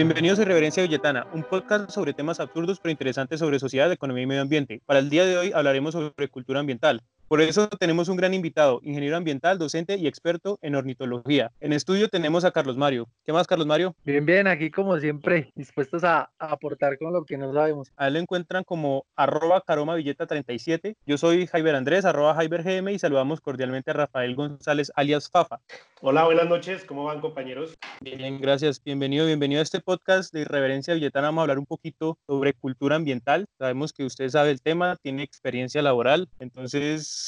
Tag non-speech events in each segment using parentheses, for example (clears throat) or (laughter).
Bienvenidos a Reverencia Villetana, un podcast sobre temas absurdos pero interesantes sobre sociedad, economía y medio ambiente. Para el día de hoy hablaremos sobre cultura ambiental. Por eso tenemos un gran invitado, ingeniero ambiental, docente y experto en ornitología. En estudio tenemos a Carlos Mario. ¿Qué más, Carlos Mario? Bien, bien, aquí como siempre, dispuestos a, aportar con lo que no sabemos. A él lo encuentran como arroba caromavilleta37. Yo soy Jaiber Andrés, arroba Jaiber GM y saludamos cordialmente a Rafael González, alias Fafa. Hola, buenas noches. ¿Cómo van, compañeros? Bien, gracias. Bienvenido, bienvenido a este podcast de Irreverencia Villetana. Vamos a hablar un poquito sobre cultura ambiental. Sabemos que usted sabe el tema, tiene experiencia laboral, entonces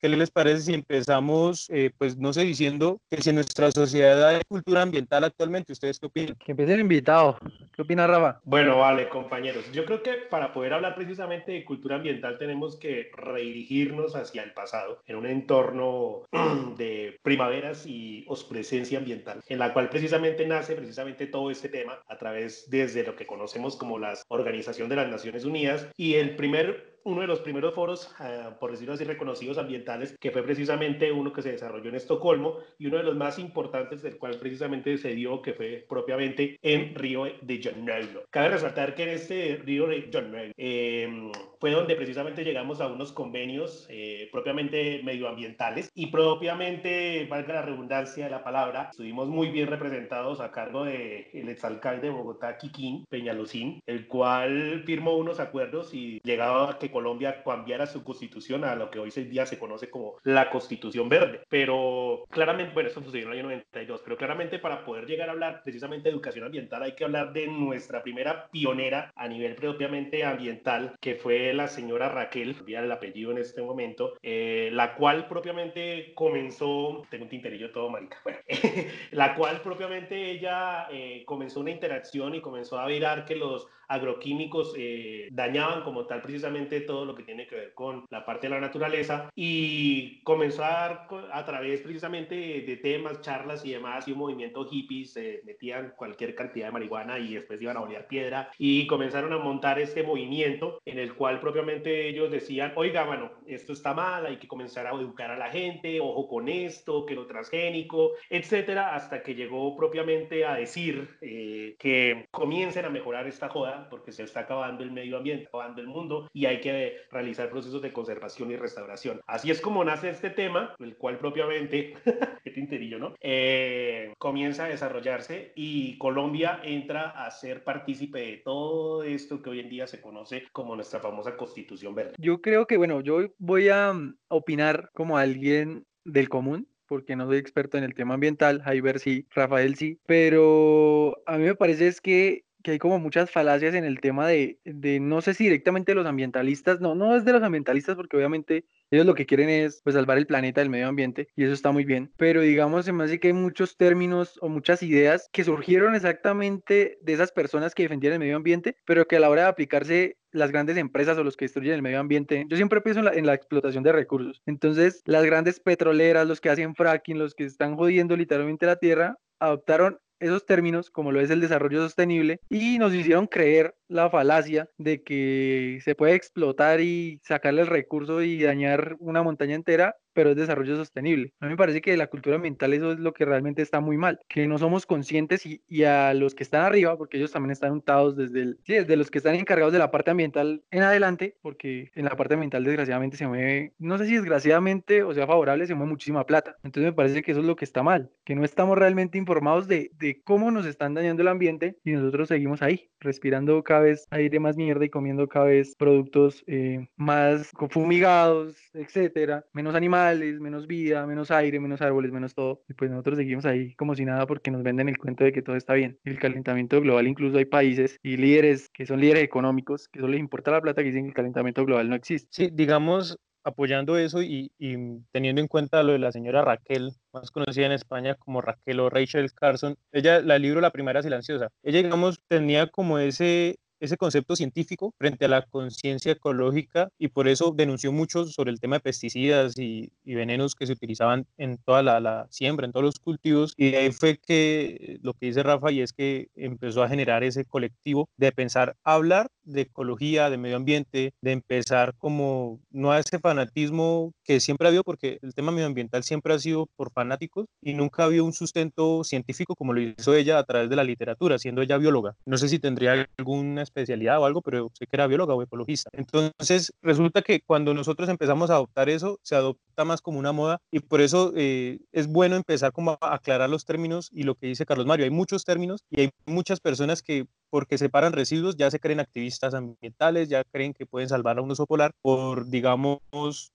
¿Qué les parece si empezamos, eh, pues no sé, diciendo que si en nuestra sociedad hay cultura ambiental actualmente, ¿ustedes qué opinan? Que empiece el invitado. ¿Qué opina Rafa? Bueno, vale, compañeros. Yo creo que para poder hablar precisamente de cultura ambiental tenemos que redirigirnos hacia el pasado, en un entorno (clears throat) de primaveras y oscurencia ambiental, en la cual precisamente nace precisamente todo este tema a través desde lo que conocemos como la Organización de las Naciones Unidas y el primer uno de los primeros foros, ah, por decirlo así, reconocidos ambientales, que fue precisamente uno que se desarrolló en Estocolmo y uno de los más importantes del cual precisamente se dio, que fue propiamente en Río de Janeiro. Cabe resaltar que en este Río de Janeiro em, fue donde precisamente llegamos a unos convenios eh, propiamente medioambientales y propiamente, valga la redundancia de la palabra, estuvimos muy bien representados a cargo del el exalcalde de Bogotá, Kikín Peñalocín, el cual firmó unos acuerdos y llegaba a que Colombia cambiara su constitución a lo que hoy en día se conoce como la constitución verde. Pero claramente, bueno, esto sucedió en el año 92, pero claramente para poder llegar a hablar precisamente de educación ambiental hay que hablar de nuestra primera pionera a nivel propiamente ambiental, que fue la señora Raquel, olvidar el apellido en este momento, eh, la cual propiamente comenzó, tengo un tinterillo todo marica, bueno, (laughs) la cual propiamente ella eh, comenzó una interacción y comenzó a mirar que los agroquímicos eh, dañaban como tal precisamente todo lo que tiene que ver con la parte de la naturaleza y comenzó a dar a través precisamente de, temas, charlas y demás y un movimiento hippie, se metían cualquier cantidad de marihuana y después iban a olear piedra y comenzaron a montar este movimiento en el cual propiamente ellos decían, oiga, bueno, esto está mal, hay que comenzar a educar a la gente, ojo con esto, que lo transgénico, etcétera, hasta que llegó propiamente a decir eh, que comiencen a mejorar esta joda porque se está acabando el medio ambiente, acabando el mundo y hay que realizar procesos de conservación y restauración. Así es como nace este tema, el cual propiamente, (laughs) qué tinterillo, ¿no? Eh, comienza a desarrollarse y Colombia entra a ser partícipe de todo esto que hoy en día se conoce como nuestra famosa Constitución Verde. Yo creo que, bueno, yo voy a mm, opinar como alguien del común, porque no soy experto en el tema ambiental, Jaiber sí, Rafael sí, pero a mí me parece es que que hay como muchas falacias en el tema de, de, no sé si directamente los ambientalistas, no, no es de los ambientalistas porque obviamente ellos lo que quieren es pues salvar el planeta del medio ambiente y eso está muy bien, pero digamos se me hace que hay muchos términos o muchas ideas que surgieron exactamente de esas personas que defendían el medio ambiente, pero que a la hora de aplicarse las grandes empresas o los que destruyen el medio ambiente. Yo siempre pienso en la, en la, explotación de recursos. Entonces, las grandes petroleras, los que hacen fracking, los que están jodiendo literalmente la tierra, adoptaron esos términos, como lo es el desarrollo sostenible, y nos hicieron creer la falacia de que se puede explotar y sacarle el recurso y dañar una montaña entera pero es desarrollo sostenible. A mí me parece que la cultura ambiental eso es lo que realmente está muy mal, que no somos conscientes y, y a los que están arriba, porque ellos también están untados desde, el, sí, desde los que están encargados de la parte ambiental en adelante, porque en la parte ambiental desgraciadamente se mueve, no sé si desgraciadamente o sea favorable, se mueve muchísima plata. Entonces me parece que eso es lo que está mal, que no estamos realmente informados de, de cómo nos están dañando el ambiente y nosotros seguimos ahí, respirando cada vez aire más mierda y comiendo cada vez productos eh, más fumigados, etcétera, menos animales menos vida, menos aire, menos árboles, menos todo. Y pues nosotros seguimos ahí como si nada porque nos venden el cuento de que todo está bien. El calentamiento global, incluso hay países y líderes que son líderes económicos, que solo les importa la plata, que dicen que el calentamiento global no existe. Sí, digamos, apoyando eso y, y, teniendo en cuenta lo de la señora Raquel, más conocida en España como Raquel o Rachel Carson, ella, la libro La Primera Silenciosa, ella, digamos, tenía como ese, ese concepto científico frente a la conciencia ecológica y por eso denunció mucho sobre el tema de pesticidas y, venenos que se utilizaban en toda la, siembra, en todos los cultivos. Y ahí fue que lo que dice Rafa y es que empezó a generar ese colectivo de pensar, hablar de ecología, de medio ambiente, de empezar como no a ese fanatismo que siempre ha habido, porque el tema medioambiental siempre ha sido por fanáticos y nunca ha habido un sustento científico como lo hizo ella a través de la literatura, siendo ella bióloga. No sé si tendría alguna especialidad o algo, pero sé que era bióloga o ecologista. Entonces, resulta que cuando nosotros empezamos a adoptar eso, se adopta más como una moda y por eso eh, es bueno empezar como a aclarar los términos y lo que dice Carlos Mario. Hay muchos términos y hay muchas personas que porque separan residuos ya se creen activistas ambientales, ya creen que pueden salvar a un oso polar por, digamos,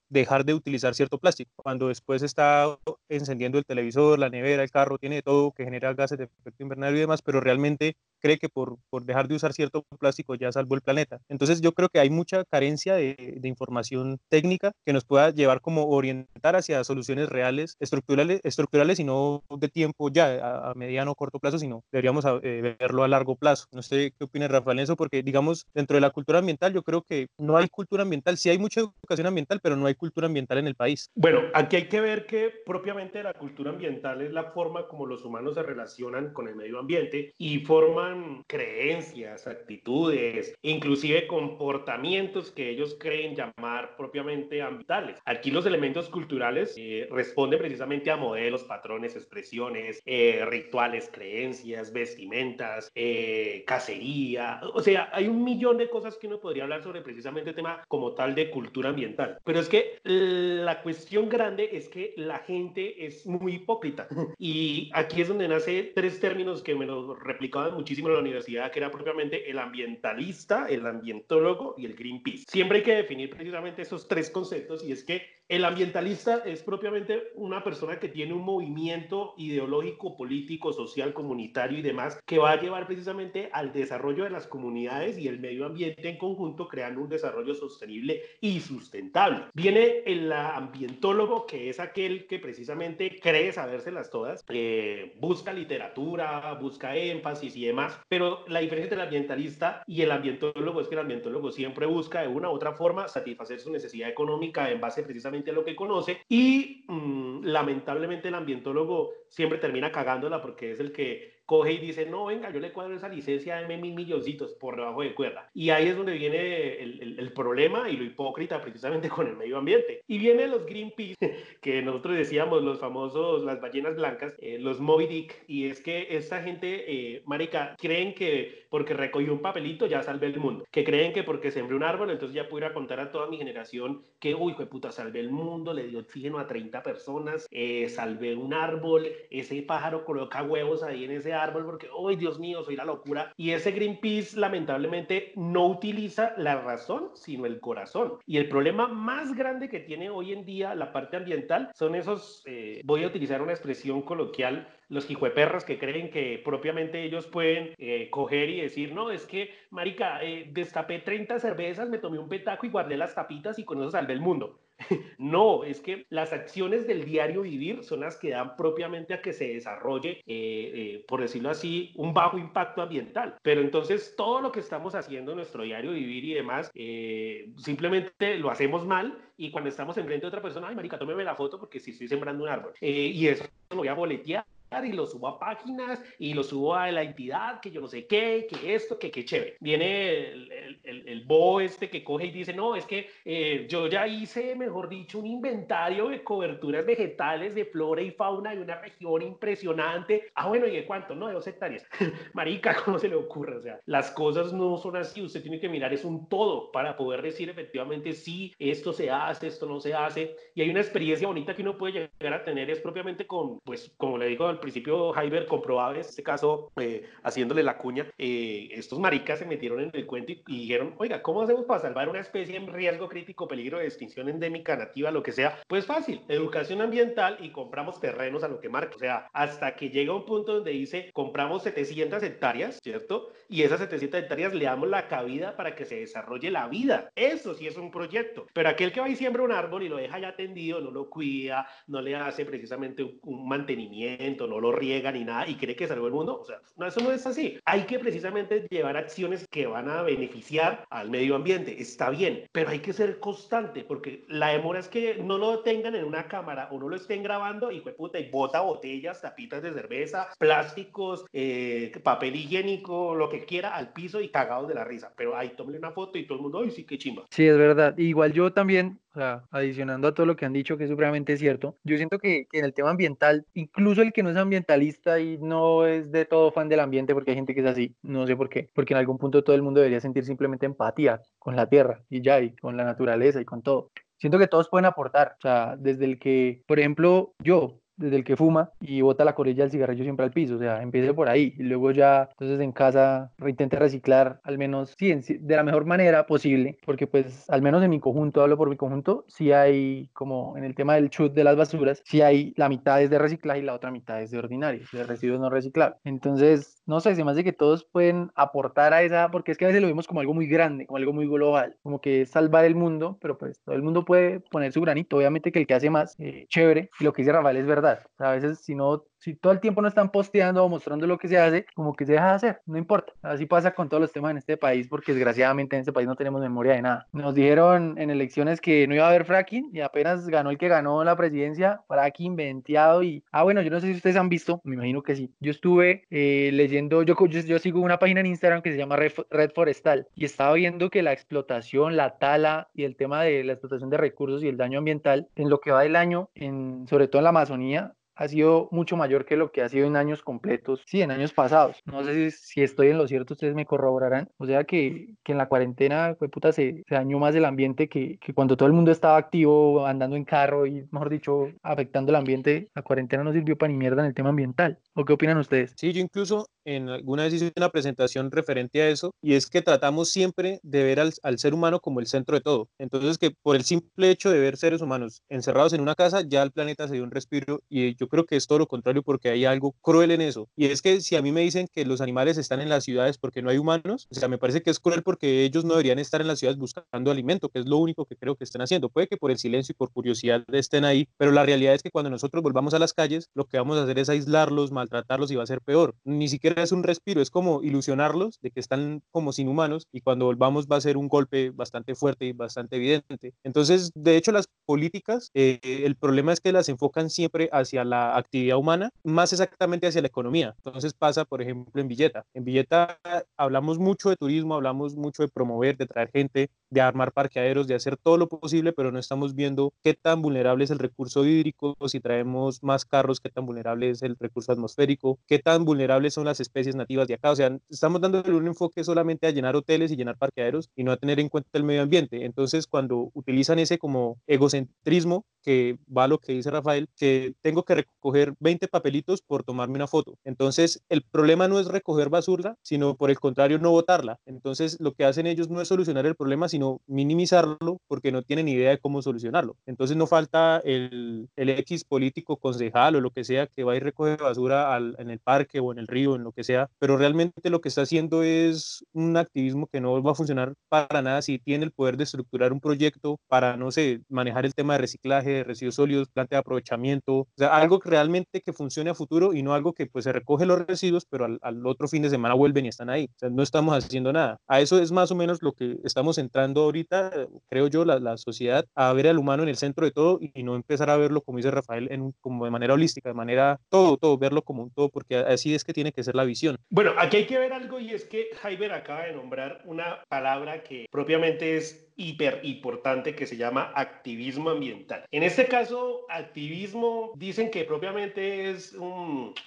dejar de utilizar cierto plástico. Cuando después está encendiendo el televisor, la nevera, el carro, tiene todo que genera gases de efecto invernadero y demás, pero realmente cree que por, por dejar de usar cierto plástico ya salvó el planeta. Entonces yo creo que hay mucha carencia de, de información técnica que nos pueda llevar como orientar hacia soluciones reales, estructurales, estructurales y no de tiempo ya a, mediano o corto plazo, sino deberíamos eh, verlo a largo plazo. No sé qué opina Rafael eso, porque digamos, dentro de la cultura ambiental yo creo que no hay cultura ambiental, sí hay mucha educación ambiental, pero no hay cultura ambiental en el país. Bueno, aquí hay que ver que propiamente la cultura ambiental es la forma como los humanos se relacionan con el medio ambiente y forman creencias, actitudes, inclusive comportamientos que ellos creen llamar propiamente ambientales. Aquí los elementos culturales eh, responden precisamente a modelos, patrones, expresiones, eh, rituales, creencias, vestimentas, eh, cacería. O sea, hay un millón de cosas que uno podría hablar sobre precisamente el tema como tal de cultura ambiental. Pero es que la cuestión grande es que la gente es muy hipócrita. (laughs) Y aquí es donde nace tres términos que me lo replicaban muchísimo en la universidad, que era propiamente el ambientalista, el ambientólogo y el Greenpeace. Siempre hay que definir precisamente esos tres conceptos y es que el ambientalista es propiamente una persona que tiene un movimiento ideológico, político, social, comunitario y demás que va a llevar precisamente al desarrollo de las comunidades y el medio ambiente en conjunto, creando un desarrollo sostenible y sustentable. Viene el ambientólogo, que es aquel que precisamente cree sabérselas todas, eh, busca literatura, busca énfasis y demás, pero la diferencia entre el ambientalista y el ambientólogo es que el ambientólogo siempre busca de una u otra forma satisfacer su necesidad económica en base precisamente lo que conoce y mm, lamentablemente el ambientólogo siempre termina cagándola porque es el que coge y dice, no, venga, yo le cuadro esa licencia, de mil milloncitos por debajo de cuerda. Y ahí es donde viene el, el, problema y lo hipócrita precisamente (laughs) con el medio ambiente. Y vienen los Greenpeace, (laughs) que nosotros decíamos, los famosos, las ballenas blancas, eh, los Moby Dick, y es que esta gente, eh, marica, creen que porque recogió un papelito ya salvé el mundo, que creen que porque sembré un árbol, entonces ya pudiera contar a toda mi generación que, uy, de puta, salvé el mundo, le dio oxígeno a 30 personas, eh, salvé un árbol, ese pájaro coloca huevos ahí en ese árbol porque, ¡ay, Dios mío, soy la locura! Y ese Greenpeace lamentablemente no utiliza la razón, sino el corazón. Y el problema más grande que tiene hoy en día la parte ambiental son esos, eh, voy a utilizar una expresión coloquial, los hijueperras que creen que propiamente ellos pueden eh, coger y decir, no, es que, marica, eh, destapé 30 cervezas, me tomé un petaco y guardé las tapitas y con eso salvé el mundo. (laughs) No, es que las acciones del diario vivir son las que dan propiamente a que se desarrolle, eh, eh, por decirlo así, un bajo impacto ambiental. Pero entonces todo lo que estamos haciendo en nuestro diario vivir y demás, eh, simplemente lo hacemos mal y cuando estamos enfrente de otra persona, ay, marica, tómeme la foto porque si estoy sembrando un árbol. y eso lo voy a boletear y lo subo a páginas y lo subo a la entidad, que yo no sé qué, que esto, que qué chévere. Viene el, el, el, bo este que coge y dice, no, es que eh, yo ya hice, mejor dicho, un inventario de coberturas vegetales de flora y fauna de una región impresionante. Ah, bueno, ¿y de cuánto? No, de dos hectáreas. (laughs) Marica, ¿cómo se le ocurre? O sea, las cosas no son así. Usted tiene que mirar, es un todo para poder decir efectivamente, sí, esto se hace, esto no se hace. Y hay una experiencia bonita que uno puede llegar a tener, es propiamente con, pues, como le digo al principio Jaiber comprobaba en este caso, eh, haciéndole la cuña, eh, estos maricas se metieron en el cuento y, dijeron, oiga, ¿cómo hacemos para salvar una especie en riesgo crítico, peligro de extinción endémica, nativa, lo que sea? Pues fácil, educación ambiental y compramos terrenos a lo que marca. O sea, hasta que llega un punto donde dice, compramos 700 hectáreas, ¿cierto? Y esas 700 hectáreas le damos la cabida para que se desarrolle la vida. Eso sí es un proyecto. Pero aquel que va y siembra un árbol y lo deja ya tendido, no lo cuida, no le hace precisamente un mantenimiento, no lo riega ni nada y cree que salvó el mundo. O sea, no, eso no es así. Hay que precisamente llevar acciones que van a beneficiar al medio ambiente. Está bien, pero hay que ser constante porque la demora es que no lo tengan en una cámara o no lo estén grabando y, puta, y bota botellas, tapitas de cerveza, plásticos, eh, papel higiénico, lo que quiera al piso y cagados de la risa. Pero ahí tómale una foto y todo el mundo, ay, sí, qué chimba. Sí, es verdad. Igual yo también, o sea, adicionando a todo lo que han dicho, que es supremamente cierto, yo siento que, que en el tema ambiental, incluso el que no es ambientalista y no es de todo fan del ambiente, porque hay gente que es así, no sé por qué, porque en algún punto todo el mundo debería sentir simplemente empatía con la tierra y ya, y con la naturaleza y con todo. Siento que todos pueden aportar, o sea, desde el que, por ejemplo, yo, desde el que fuma y bota la corilla del cigarrillo siempre al piso, o sea, empiece por ahí y luego ya, entonces en casa intente reciclar al menos, sí, de la mejor manera posible, porque pues al menos en mi conjunto, hablo por mi conjunto, sí hay como en el tema del chut de las basuras, sí hay la mitad es de reciclaje y la otra mitad es de ordinario, de residuos no reciclables. Entonces, no sé, se me hace que todos pueden aportar a esa, porque es que a veces lo vemos como algo muy grande, como algo muy global, como que es salvar el mundo, pero pues todo el mundo puede poner su granito, obviamente que el que hace más, eh, chévere, y lo que dice Rafael es verdad a veces si no si todo el tiempo no están posteando o mostrando lo que se hace, como que se deja de hacer, no importa. Así pasa con todos los temas en este país, porque desgraciadamente en este país no tenemos memoria de nada. Nos dijeron en elecciones que no iba a haber fracking y apenas ganó el que ganó la presidencia, fracking venteado y, ah, bueno, yo no sé si ustedes han visto, me imagino que sí. Yo estuve eh, leyendo, yo, yo, sigo una página en Instagram que se llama Red, Red Forestal y estaba viendo que la explotación, la tala y el tema de la explotación de recursos y el daño ambiental en lo que va del año, en, sobre todo en la Amazonía, ha sido mucho mayor que lo que ha sido en años completos, sí, en años pasados. No sé si, estoy en lo cierto, ustedes me corroborarán. O sea que, que en la cuarentena, puta, se, se, dañó más el ambiente que, que, cuando todo el mundo estaba activo, andando en carro y, mejor dicho, afectando el ambiente. La cuarentena no sirvió para ni mierda en el tema ambiental. ¿O qué opinan ustedes? Sí, yo incluso en alguna vez hice una presentación referente a eso y es que tratamos siempre de ver al, al ser humano como el centro de todo. Entonces que por el simple hecho de ver seres humanos encerrados en una casa, ya el planeta se dio un respiro y yo creo que es todo lo contrario porque hay algo cruel en eso. Y es que si a mí me dicen que los animales están en las ciudades porque no hay humanos, o sea, me parece que es cruel porque ellos no deberían estar en las ciudades buscando alimento, que es lo único que creo que están haciendo. Puede que por el silencio y por curiosidad estén ahí, pero la realidad es que cuando nosotros volvamos a las calles, lo que vamos a hacer es aislarlos, maltratarlos y va a ser peor. Ni siquiera es un respiro, es como ilusionarlos de que están como sin humanos y cuando volvamos va a ser un golpe bastante fuerte y bastante evidente. Entonces, de hecho, las políticas, eh, el problema es que las enfocan siempre hacia la actividad humana, más exactamente hacia la economía. Entonces pasa, por ejemplo, en Villeta. En Villeta hablamos mucho de turismo, hablamos mucho de promover, de traer gente, de armar parqueaderos, de hacer todo lo posible, pero no estamos viendo qué tan vulnerable es el recurso hídrico, si traemos más carros, qué tan vulnerable es el recurso atmosférico, qué tan vulnerables son las especies nativas de acá. O sea, estamos dándole un enfoque solamente a llenar hoteles y llenar parqueaderos y no a tener en cuenta el medio ambiente. Entonces, cuando utilizan ese como egocentrismo, que va a lo que dice Rafael, que tengo que recoger 20 papelitos por tomarme una foto. Entonces, el problema no es recoger basura, sino por el contrario, no botarla. Entonces, lo que hacen ellos no es solucionar el problema, sino minimizarlo porque no tienen idea de cómo solucionarlo. Entonces, no falta el, el X político, concejal o lo que sea que va a recoger basura en el parque o en el río, en lo que sea, pero realmente lo que está haciendo es un activismo que no va a funcionar para nada si tiene el poder de estructurar un proyecto para, no sé, manejar el tema de reciclaje, de residuos sólidos, planta de aprovechamiento, o sea, algo realmente que funcione a futuro y no algo que pues se recoge los residuos, pero al, otro fin de semana vuelven y están ahí. O sea, no estamos haciendo nada. A eso es más o menos lo que estamos entrando ahorita, creo yo, la, la sociedad, a ver al humano en el centro de todo y, no empezar a verlo, como dice Rafael, en, como de manera holística, de manera todo, todo, verlo como un todo, porque así es que tiene que ser la visión. Bueno, aquí hay que ver algo y es que Jaiber acaba de nombrar una palabra que propiamente es hiper importante que se llama activismo ambiental. En este caso, activismo dicen que propiamente es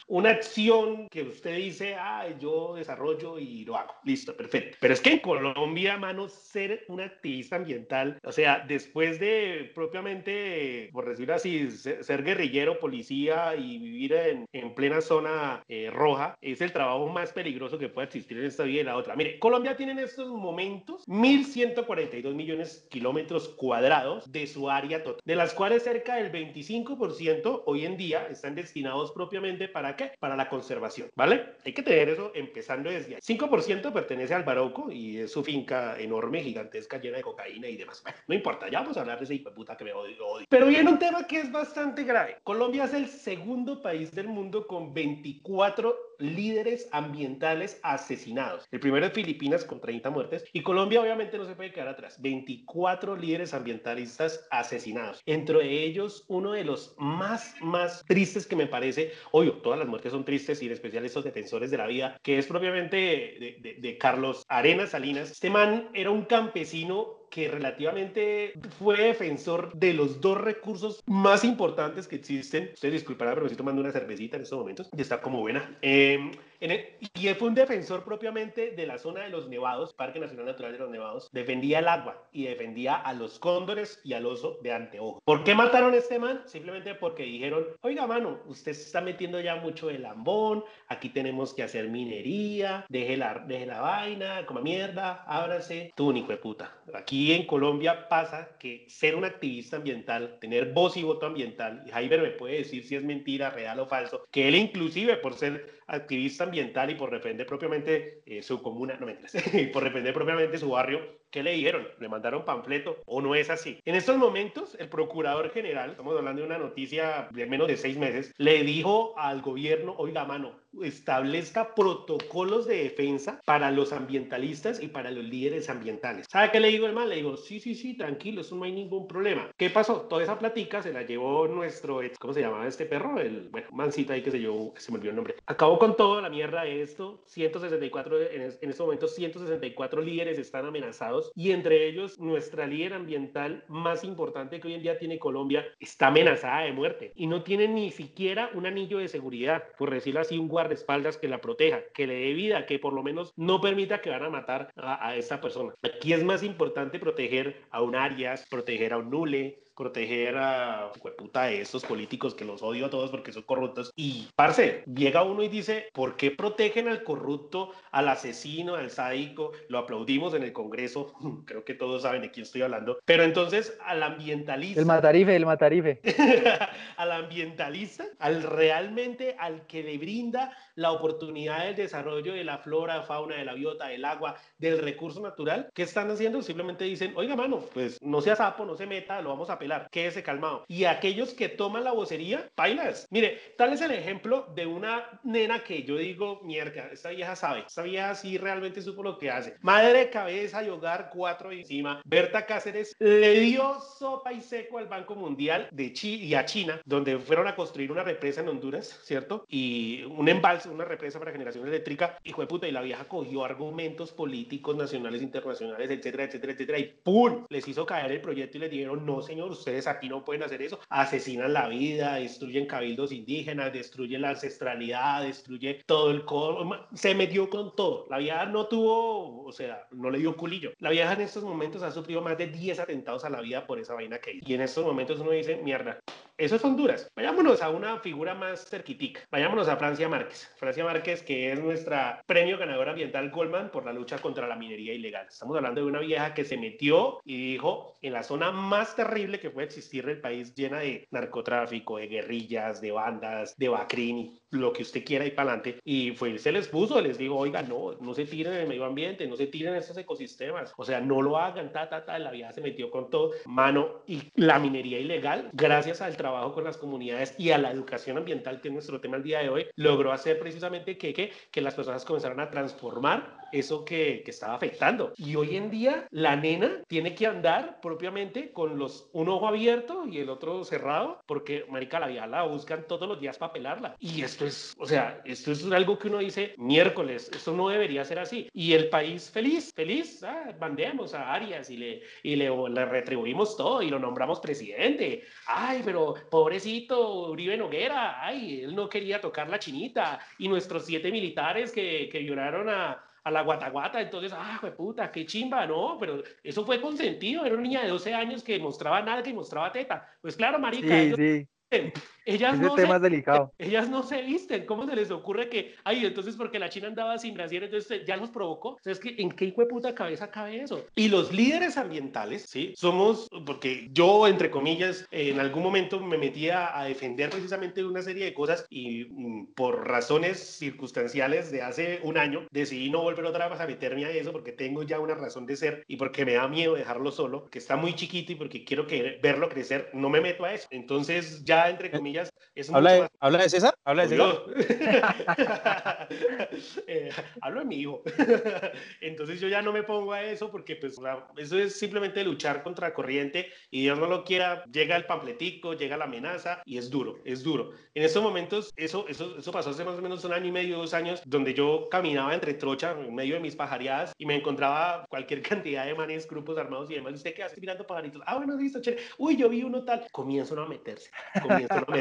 una acción que usted dice, ah, yo desarrollo y lo hago. Listo, perfecto. Pero es que en Colombia, mano, ser un activista ambiental, o sea, después de propiamente, por decirlo así, ser guerrillero, policía y vivir en, en plena zona eh, roja, es el trabajo más peligroso que puede existir en esta vida y la otra. Mire, Colombia tiene en estos momentos 1.142 millones kilómetros cuadrados de su área total, de las cuales cerca del 25% hoy en día están destinados propiamente para qué? Para la conservación, ¿vale? Hay que tener eso empezando desde ahí. 5% pertenece al Barauco y es su finca enorme, gigantesca, llena de cocaína y demás. Bueno, no importa, ya vamos a hablar de ese hijo de puta que me odio, odio. Pero viene un tema que es bastante grave. Colombia es el segundo país del mundo con 24 líderes ambientales asesinados. El primero es Filipinas con 30 muertes y Colombia obviamente no se puede quedar atrás. 24 líderes ambientalistas asesinados. Entre ellos, uno de los más, más tristes que me parece, obvio, todas las muertes son tristes y en especial estos defensores de la vida, que es propiamente de, de, de Carlos Arenas Salinas. Este man era un campesino que relativamente fue defensor de los dos recursos más importantes que existen. Ustedes disculparán, pero me estoy tomando una cervecita en estos momentos y está como buena. Eh, el, y él fue un defensor propiamente de la zona de los Nevados, Parque Nacional Natural de los Nevados. Defendía el agua y defendía a los cóndores y al oso de anteojo. ¿Por qué mataron a este man? Simplemente porque dijeron, oiga, mano, usted se está metiendo ya mucho de lambón, aquí tenemos que hacer minería, deje la, deje la vaina, coma mierda, ábrase, tú, hijo de puta. Aquí en Colombia pasa que ser un activista ambiental, tener voz y voto ambiental, y Jaiber me puede decir si es mentira, real o falso, que él inclusive por ser activista ambiental y por defender propiamente eh, su comuna, no me (laughs) y por defender propiamente su barrio, ¿qué le dijeron? ¿Le mandaron panfleto o no es así? En estos momentos, el procurador general, estamos hablando de una noticia de menos de seis meses, le dijo al gobierno, oiga, mano, establezca protocolos de defensa para los ambientalistas y para los líderes ambientales. ¿Sabe qué le digo mal? Le digo, sí, sí, sí, tranquilo, eso no hay ningún problema. ¿Qué pasó? Toda esa platica se la llevó nuestro, ¿cómo se llamaba este perro? El, bueno, mancita ahí que se llevó, se me olvidó el nombre. Acabó con toda la mierda de esto. 164, en, en este momento 164 líderes están amenazados y entre ellos nuestra líder ambiental más importante que hoy en día tiene Colombia está amenazada de muerte y no tiene ni siquiera un anillo de seguridad, por decirlo así, un guardaespaldas que la proteja, que le dé vida, que por lo menos no permita que van a matar a, a esta persona. Aquí es más importante proteger a un Arias, proteger a un Nule, proteger a puta de estos políticos que los odio a todos porque son corruptos. Y, parce, llega uno y dice, ¿por qué protegen al corrupto, al asesino, al sádico? Lo aplaudimos en el Congreso, (laughs) creo que todos saben de quién estoy hablando. Pero entonces al ambientalista... El matarife, el matarife. (laughs) al ambientalista, al realmente al que le brinda la oportunidad del desarrollo de la flora, fauna, de la biota, del agua, del recurso natural, ¿qué están haciendo? Simplemente dicen, oiga, mano, pues no sea sapo, no se meta, lo vamos a pelar, quédese calmado. Y aquellos que toman la vocería, bailas. Mire, tal es el ejemplo de una nena que yo digo, mierda, esta vieja sabe, esta vieja sí realmente supo lo que hace. Madre cabeza y hogar, cuatro encima. Berta Cáceres le dio sopa y seco al Banco Mundial de Chile y a China, donde fueron a construir una represa en Honduras, ¿cierto? Y un embalse, una represa para generación eléctrica, hijo de puta, y la vieja cogió argumentos políticos nacionales, internacionales, etcétera, etcétera, etcétera, y ¡pum! Les hizo caer el proyecto y les dijeron, no, señor, ustedes aquí no pueden hacer eso, asesinan la vida, destruyen cabildos indígenas, destruyen la ancestralidad, destruye todo el se metió con todo. La vieja no tuvo, o sea, no le dio culillo. La vieja en estos momentos ha sufrido más de 10 atentados a la vida por esa vaina que hizo. Y en estos momentos uno dice, mierda, eso es Honduras. Vayámonos a una figura más cerquitica. Vayámonos a Francia Márquez. Francia Márquez, que es nuestra premio ganadora ambiental Goldman por la lucha contra la minería ilegal. Estamos hablando de una vieja que se metió y dijo en la zona más terrible que puede existir del país, llena de narcotráfico, de guerrillas, de bandas, de bacrini, lo que usted quiera y para adelante. Y fue, se les puso, les digo, oiga, no, no se tiren en el medio ambiente, no se tiren en estos ecosistemas. O sea, no lo hagan, ta, ta, ta. La vieja se metió con todo, mano. Y la minería ilegal, gracias al trabajo trabajo con las comunidades y a la educación ambiental, que es nuestro tema el día de hoy, logró hacer precisamente que, que, que las personas comenzaran a transformar eso que, que, estaba afectando. Y hoy en día la nena tiene que andar propiamente con los un ojo abierto y el otro cerrado, porque marica la vieja la buscan todos los días para pelarla. Y esto es, o sea, esto es algo que uno dice miércoles, esto no debería ser así. Y el país feliz, feliz, ah, mandemos a Arias y le, y le, le retribuimos todo y lo nombramos presidente. Ay, pero pobrecito Uribe Noguera, ay, él no quería tocar la chinita. Y nuestros siete militares que, que violaron a, a la guataguata, entonces, ah, puta, qué chimba, no, pero eso fue consentido, era una niña de 12 años que mostraba nada, que mostraba teta. Pues claro, marica, sí, ellos, sí. Ellas Ese no, tema se, es delicado. ellas no se visten. ¿Cómo se les ocurre que, ay, entonces porque la China andaba sin brasier, entonces ya los provocó? O sea, es que ¿en qué hijo de puta cabeza cabe eso? Y los líderes ambientales, ¿sí? Somos, porque yo, entre comillas, en algún momento me metía a defender precisamente una serie de cosas y mm, por razones circunstanciales de hace un año decidí no volver otra vez a meterme a eso porque tengo ya una razón de ser y porque me da miedo dejarlo solo, que está muy chiquito y porque quiero que, verlo crecer, no me meto a eso. Entonces ya ya entre comillas es ¿Habla, mucho de, más ¿Habla de César? ¿Habla de César? (laughs) Eh, hablo de mi hijo. (laughs) Entonces yo ya no me pongo a eso porque pues la- eso es simplemente luchar contra corriente y Dios no lo quiera, llega el pampletico, llega la amenaza y es duro, es duro. En estos momentos, eso, eso, eso pasó hace más o menos un año y medio, dos años, donde yo caminaba entre trocha en medio de mis pajareadas y me encontraba cualquier (laughs) cantidad de manes, grupos armados y demás. ¿Usted qué hace mirando pajaritos? Ah, bueno, listo, chévere. Uy, yo vi uno tal. Comienzan a meterse, comienzan a meterse.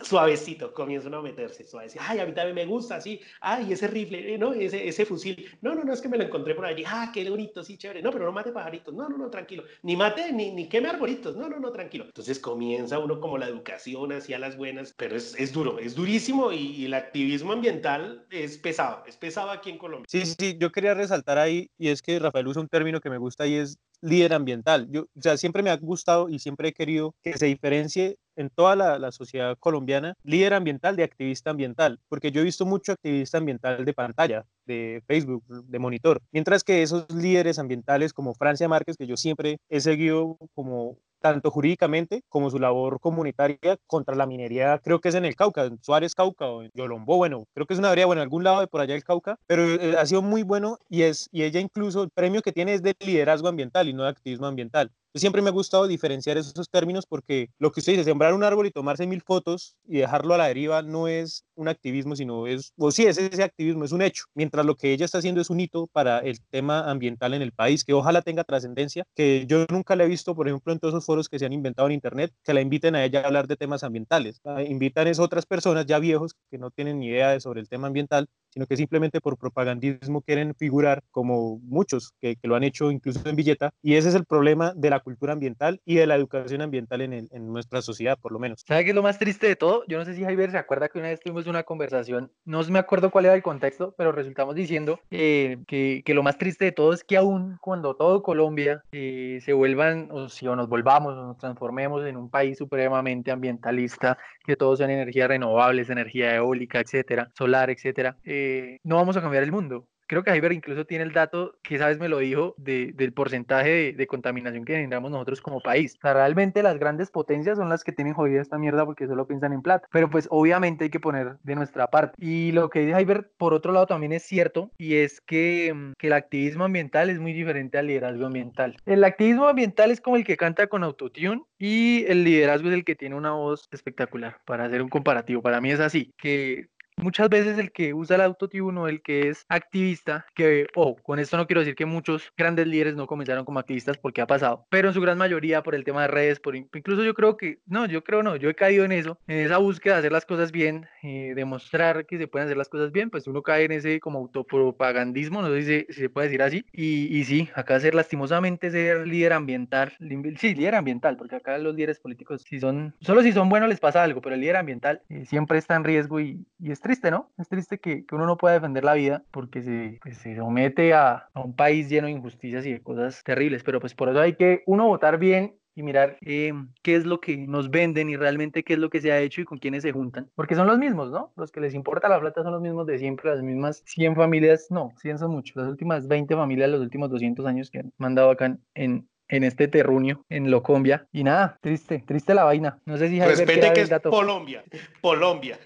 Suavecito, comienzan a meterse, suavecito. Ay, a mí también me gusta, sí. Ay, ese rifle, eh, no, ese, ese fusil. No, no, no, es que me lo encontré por allí. Ah, qué bonito, sí, chévere. No, pero no mate pajaritos. No, no, no, tranquilo. Ni mate, ni, ni queme arbolitos. No, no, no, tranquilo. Entonces comienza uno como la educación hacia las buenas, pero es, es duro, es durísimo y, y el activismo ambiental es pesado, es pesado aquí en Colombia. Sí, sí, yo quería resaltar ahí, y es que Rafael usa un término que me gusta y es líder ambiental. Yo, o sea, siempre me ha gustado y siempre he querido que se diferencie en toda la, la sociedad colombiana líder ambiental de activista ambiental, porque yo he visto mucho activista ambiental de pantalla, de Facebook, de monitor, mientras que esos líderes ambientales como Francia Márquez, que yo siempre he seguido como tanto jurídicamente como su labor comunitaria contra la minería, creo que es en el Cauca, en Suárez Cauca o en Yolombó, bueno, creo que es una área, bueno, en algún lado de por allá del Cauca, pero eh, ha sido muy bueno y es y ella incluso el premio que tiene es de liderazgo ambiental y no de activismo ambiental. Siempre me ha gustado diferenciar esos términos porque lo que usted dice, sembrar un árbol y tomarse mil fotos y dejarlo a la deriva no es un activismo, sino es, o sí, es ese activismo, es un hecho. Mientras lo que ella está haciendo es un hito para el tema ambiental en el país, que ojalá tenga trascendencia, que yo nunca le he visto, por ejemplo, en todos esos foros que se han inventado en Internet, que la inviten a ella a hablar de temas ambientales. Invitan es otras personas ya viejos que no tienen ni idea de sobre el tema ambiental, sino que simplemente por propagandismo quieren figurar como muchos que, que, lo han hecho incluso en billeta. Y ese es el problema de la cultura ambiental y de la educación ambiental en, el, en nuestra sociedad, por lo menos. ¿Sabe qué es lo más triste de todo? Yo no sé si Javier se acuerda que una vez tuvimos una conversación, no me acuerdo cuál era el contexto, pero resultamos diciendo eh, que, que, lo más triste de todo es que aún cuando todo Colombia eh, se vuelvan, o si o nos volvamos o nos transformemos en un país supremamente ambientalista, que todos sean energías renovables, energía eólica, etcétera, solar, etcétera, eh, no vamos a cambiar el mundo. Creo que Javier incluso tiene el dato, que esa me lo dijo, de, del porcentaje de, contaminación que generamos nosotros como país. O sea, realmente las grandes potencias son las que tienen jodida esta mierda porque solo piensan en plata. Pero pues obviamente hay que poner de nuestra parte. Y lo que dice por otro lado, también es cierto, y es que, mm, que el activismo ambiental es muy diferente al liderazgo ambiental. El activismo ambiental es como el que canta con autotune y el liderazgo es el que tiene una voz espectacular, para hacer un comparativo. Para mí es así, que muchas veces el que usa el autotune o el que es activista, que, oh, con esto no quiero decir que muchos grandes líderes no comenzaron como activistas porque ha pasado, pero en su gran mayoría por el tema de redes, por incluso yo creo que, no, yo creo no, yo he caído en eso, en esa búsqueda de hacer las cosas bien, eh, demostrar que se pueden hacer las cosas bien, pues uno cae en ese como autopropagandismo, no sé si, se puede decir así, y, y sí, acá ser lastimosamente ser líder ambiental, sí, líder ambiental, porque acá los líderes políticos, si son, solo si son buenos les pasa algo, pero el líder ambiental eh, siempre está en riesgo y, y es triste, ¿no? Es triste que, uno no pueda defender la vida porque se, pues, se somete a, a, un país lleno de injusticias y de cosas terribles, pero pues por eso hay que uno votar bien y mirar eh, qué es lo que nos venden y realmente qué es lo que se ha hecho y con quiénes se juntan, porque son los mismos, ¿no? Los que les importa la plata son los mismos de siempre, las mismas 100 familias, no, 100 son muchos, las últimas 20 familias, los últimos 200 años que han mandado acá en, en este terruño en Locombia. Y nada, triste, triste la vaina. No sé si Javier Respete que es dato. Colombia. Colombia.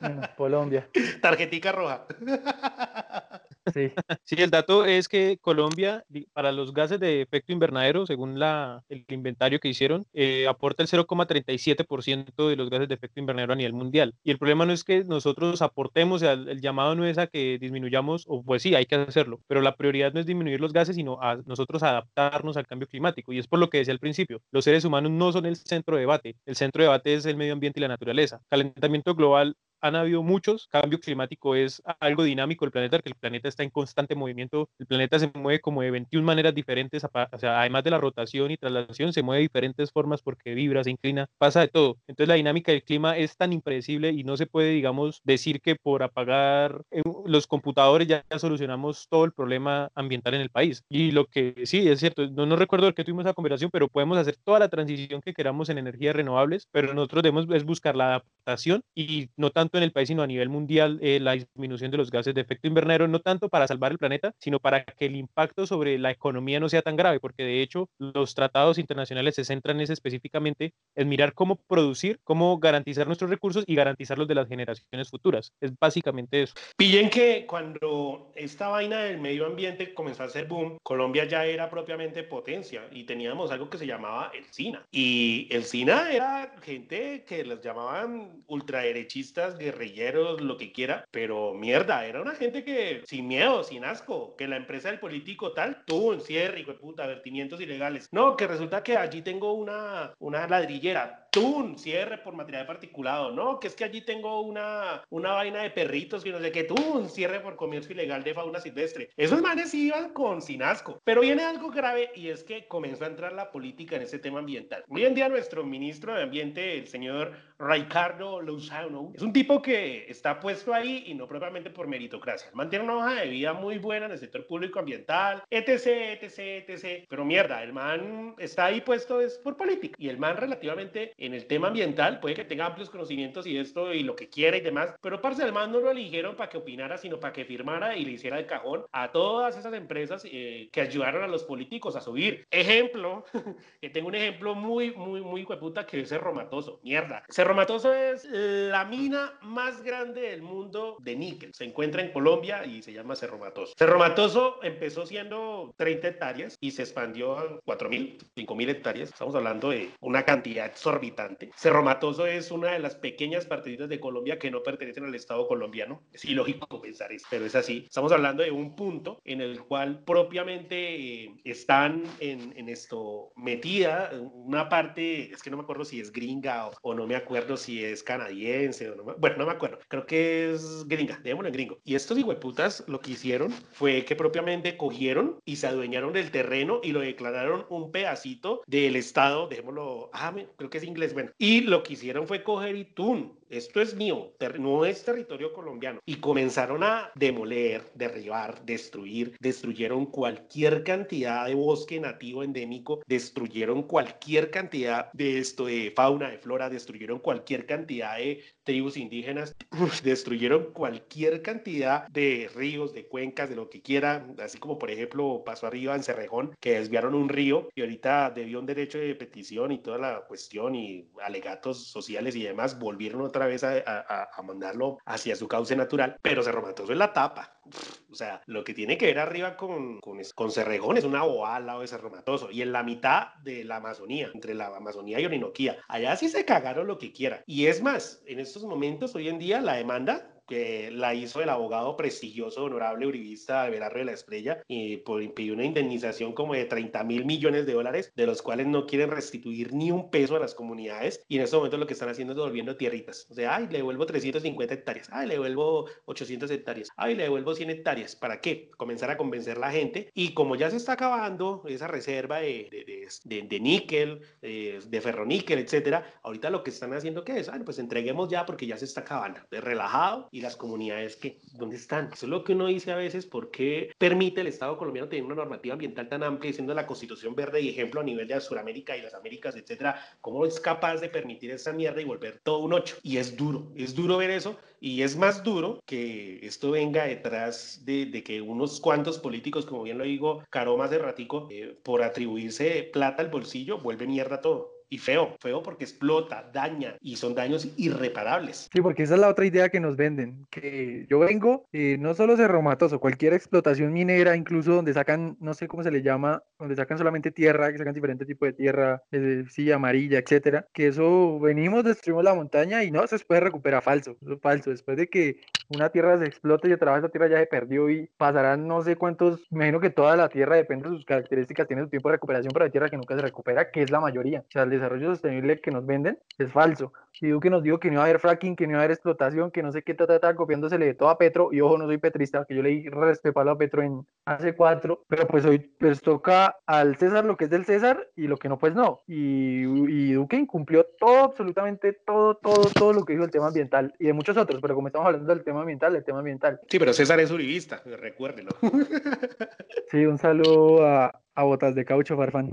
Bueno, Colombia. (laughs) Tarjetica roja. (laughs) Sí. sí, el dato es que Colombia, para los gases de efecto invernadero, según la, el inventario que hicieron, eh, aporta el 0,37% de los gases de efecto invernadero a nivel mundial. Y el problema no es que nosotros aportemos, el, el, llamado no es a que disminuyamos, o pues sí, hay que hacerlo, pero la prioridad no es disminuir los gases, sino a nosotros adaptarnos al cambio climático. Y es por lo que decía al principio, los seres humanos no son el centro de debate, el centro de debate es el medio ambiente y la naturaleza. Calentamiento global han habido muchos. Cambio climático es algo dinámico del planeta, porque el planeta está en constante movimiento. El planeta se mueve como de 21 maneras diferentes, o sea, además de la rotación y traslación, se mueve de diferentes formas porque vibra, se inclina, pasa de todo. Entonces la dinámica del clima es tan impredecible y no se puede, digamos, decir que por apagar eh, los computadores ya solucionamos todo el problema ambiental en el país. Y lo que sí es cierto, no, no recuerdo el que tuvimos esa conversación, pero podemos hacer toda la transición que queramos en energías renovables, pero nosotros debemos es buscar la y no tanto en el país, sino a nivel mundial, eh, la disminución de los gases de efecto invernadero, no tanto para salvar el planeta, sino para que el impacto sobre la economía no sea tan grave, porque de hecho los tratados internacionales se centran específicamente en mirar cómo producir, cómo garantizar nuestros recursos y garantizar los de las generaciones futuras. Es básicamente eso. Pillen que cuando esta vaina del medio ambiente comenzó a hacer boom, Colombia ya era propiamente potencia y teníamos algo que se llamaba el SINA. Y el SINA era gente que les llamaban ultraderechistas, guerrilleros, lo que quiera, pero mierda, era una gente que sin miedo, sin asco, que la empresa del político tal tuvo un cierre, hijo de puta, vertimientos ilegales. No, que resulta que allí tengo una, una ladrillera, un cierre por material particulado, no, que es que allí tengo una, una vaina de perritos que no sé qué, un cierre por comercio ilegal de fauna silvestre. Esos manes iban con sin asco. Pero viene algo grave y es que comenzó a entrar la política en ese tema ambiental. Hoy en día nuestro ministro de Ambiente, el señor Ricardo Lozano, es un tipo que está puesto ahí y no propiamente por meritocracia. Mantiene una hoja de vida muy buena en el sector público ambiental, etc, etc, etc. Pero mierda, el man está ahí puesto es por política. Y el man relativamente en el tema ambiental puede que tenga amplios conocimientos y esto y lo que quiera y demás, pero parce, man no lo eligieron para que opinara, sino para que firmara y le hiciera el cajón a todas esas empresas eh, que ayudaron a los políticos a subir. Ejemplo, (laughs) que tengo un ejemplo muy, muy, muy puta que es Cerro Matoso. Mierda. Cerro Matoso es la mina más grande del mundo de níquel. Se encuentra en Colombia y se llama Cerro Matoso. Cerro Matoso empezó siendo 30 hectáreas y se expandió a 4.000, 5.000 hectáreas. Estamos hablando de una cantidad exorbitante Cerro Matoso es una de las pequeñas partiditas de Colombia que no pertenecen al Estado colombiano. Es ilógico pensar eso, pero es así. Estamos hablando de un punto en el cual propiamente eh, están en, esto metida una parte, es que no me acuerdo si es gringa o, no me acuerdo si es canadiense o no bueno, no me acuerdo. Creo que es gringa, démoslo en gringo. Y estos hijueputas lo que hicieron fue que propiamente cogieron y se adueñaron del terreno y lo declararon un pedacito del Estado, dejémoslo, ah, creo que es inglés Y lo que hicieron fue coger y esto es mío, no es territorio colombiano. Y comenzaron a demoler, derribar, destruir, destruyeron cualquier cantidad de bosque nativo endémico, destruyeron cualquier cantidad de esto, de fauna, de flora, destruyeron cualquier cantidad de tribus indígenas, destruyeron cualquier cantidad de ríos, de cuencas, de lo que quiera, así como por ejemplo pasó arriba en Cerrejón, que desviaron un río y ahorita debió un derecho de petición y toda la cuestión y alegatos sociales y demás, volvieron otra vez a, mandarlo hacia su cauce natural, pero Cerro es la tapa. O sea, lo que tiene que ver arriba con, con, con Cerrejón es una boa al lado de Cerro Matoso y en la mitad de la Amazonía, entre la Amazonía y Orinoquía. Allá sí se cagaron lo que quiera. Y es más, en estos momentos, hoy en día, la demanda que la hizo el abogado prestigioso, honorable uribista Abelardo de la Estrella, y por impedir una indemnización como de 30 mil millones de dólares, de los cuales no quieren restituir ni un peso a las comunidades, y en este momento lo que están haciendo es devolviendo tierritas. O sea, ay, le devuelvo 350 hectáreas, ay, le devuelvo 800 hectáreas, ay, le devuelvo 100 hectáreas. ¿Para qué? Comenzar a convencer a la gente, y como ya se está acabando esa reserva de, de, de, de níquel, eh, de ferroníquel, etcétera, ahorita lo que están haciendo, ¿qué es? Ay, pues entreguemos ya porque ya se está acabando. De relajado y las comunidades que, ¿dónde están? Eso es lo que uno dice a veces, ¿por qué permite el Estado colombiano tener una normativa ambiental tan amplia, siendo la Constitución verde y ejemplo a nivel de Sudamérica y las Américas, etcétera? ¿Cómo es capaz de permitir esa mierda y volver todo un ocho? Y es duro, es duro ver eso, y es más duro que esto venga detrás de, de que unos cuantos políticos, como bien lo digo, Caro más de ratico, eh, por atribuirse plata al bolsillo, vuelve mierda todo y feo, feo porque explota, daña y son daños irreparables. Sí, porque esa es la otra idea que nos venden, que yo vengo, eh, no solo Cerro Matoso, cualquier explotación minera, incluso donde sacan, no sé cómo se le llama, donde sacan solamente tierra, que sacan diferentes tipos de tierra, eh, sí, amarilla, etcétera, que eso venimos, destruimos la montaña y no se puede recuperar falso, eso es falso, después de que una tierra se explote y otra vez esa tierra ya se perdió y pasarán no sé cuántos, me imagino que toda la tierra depende de sus características, tiene su tiempo de recuperación, pero hay tierra que nunca se recupera, que es la mayoría, o sea, el desarrollo sostenible que nos venden es falso. Y Duque nos dijo que no iba a haber fracking, que no iba a haber explotación, que no sé qué, ta, ta, copiándosele de todo a Petro. Y ojo, no soy petrista, que yo leí respepalo a Petro en hace cuatro, pero pues hoy pues toca al César lo que es del César y lo que no, pues no. Y, y Duque incumplió todo, absolutamente todo, todo, todo lo que dijo el tema ambiental y de muchos otros, pero como estamos hablando del tema ambiental, el tema ambiental. Sí, pero César es uribista, recuérdelo. sí, un saludo a, a Botas de Caucho, Farfán.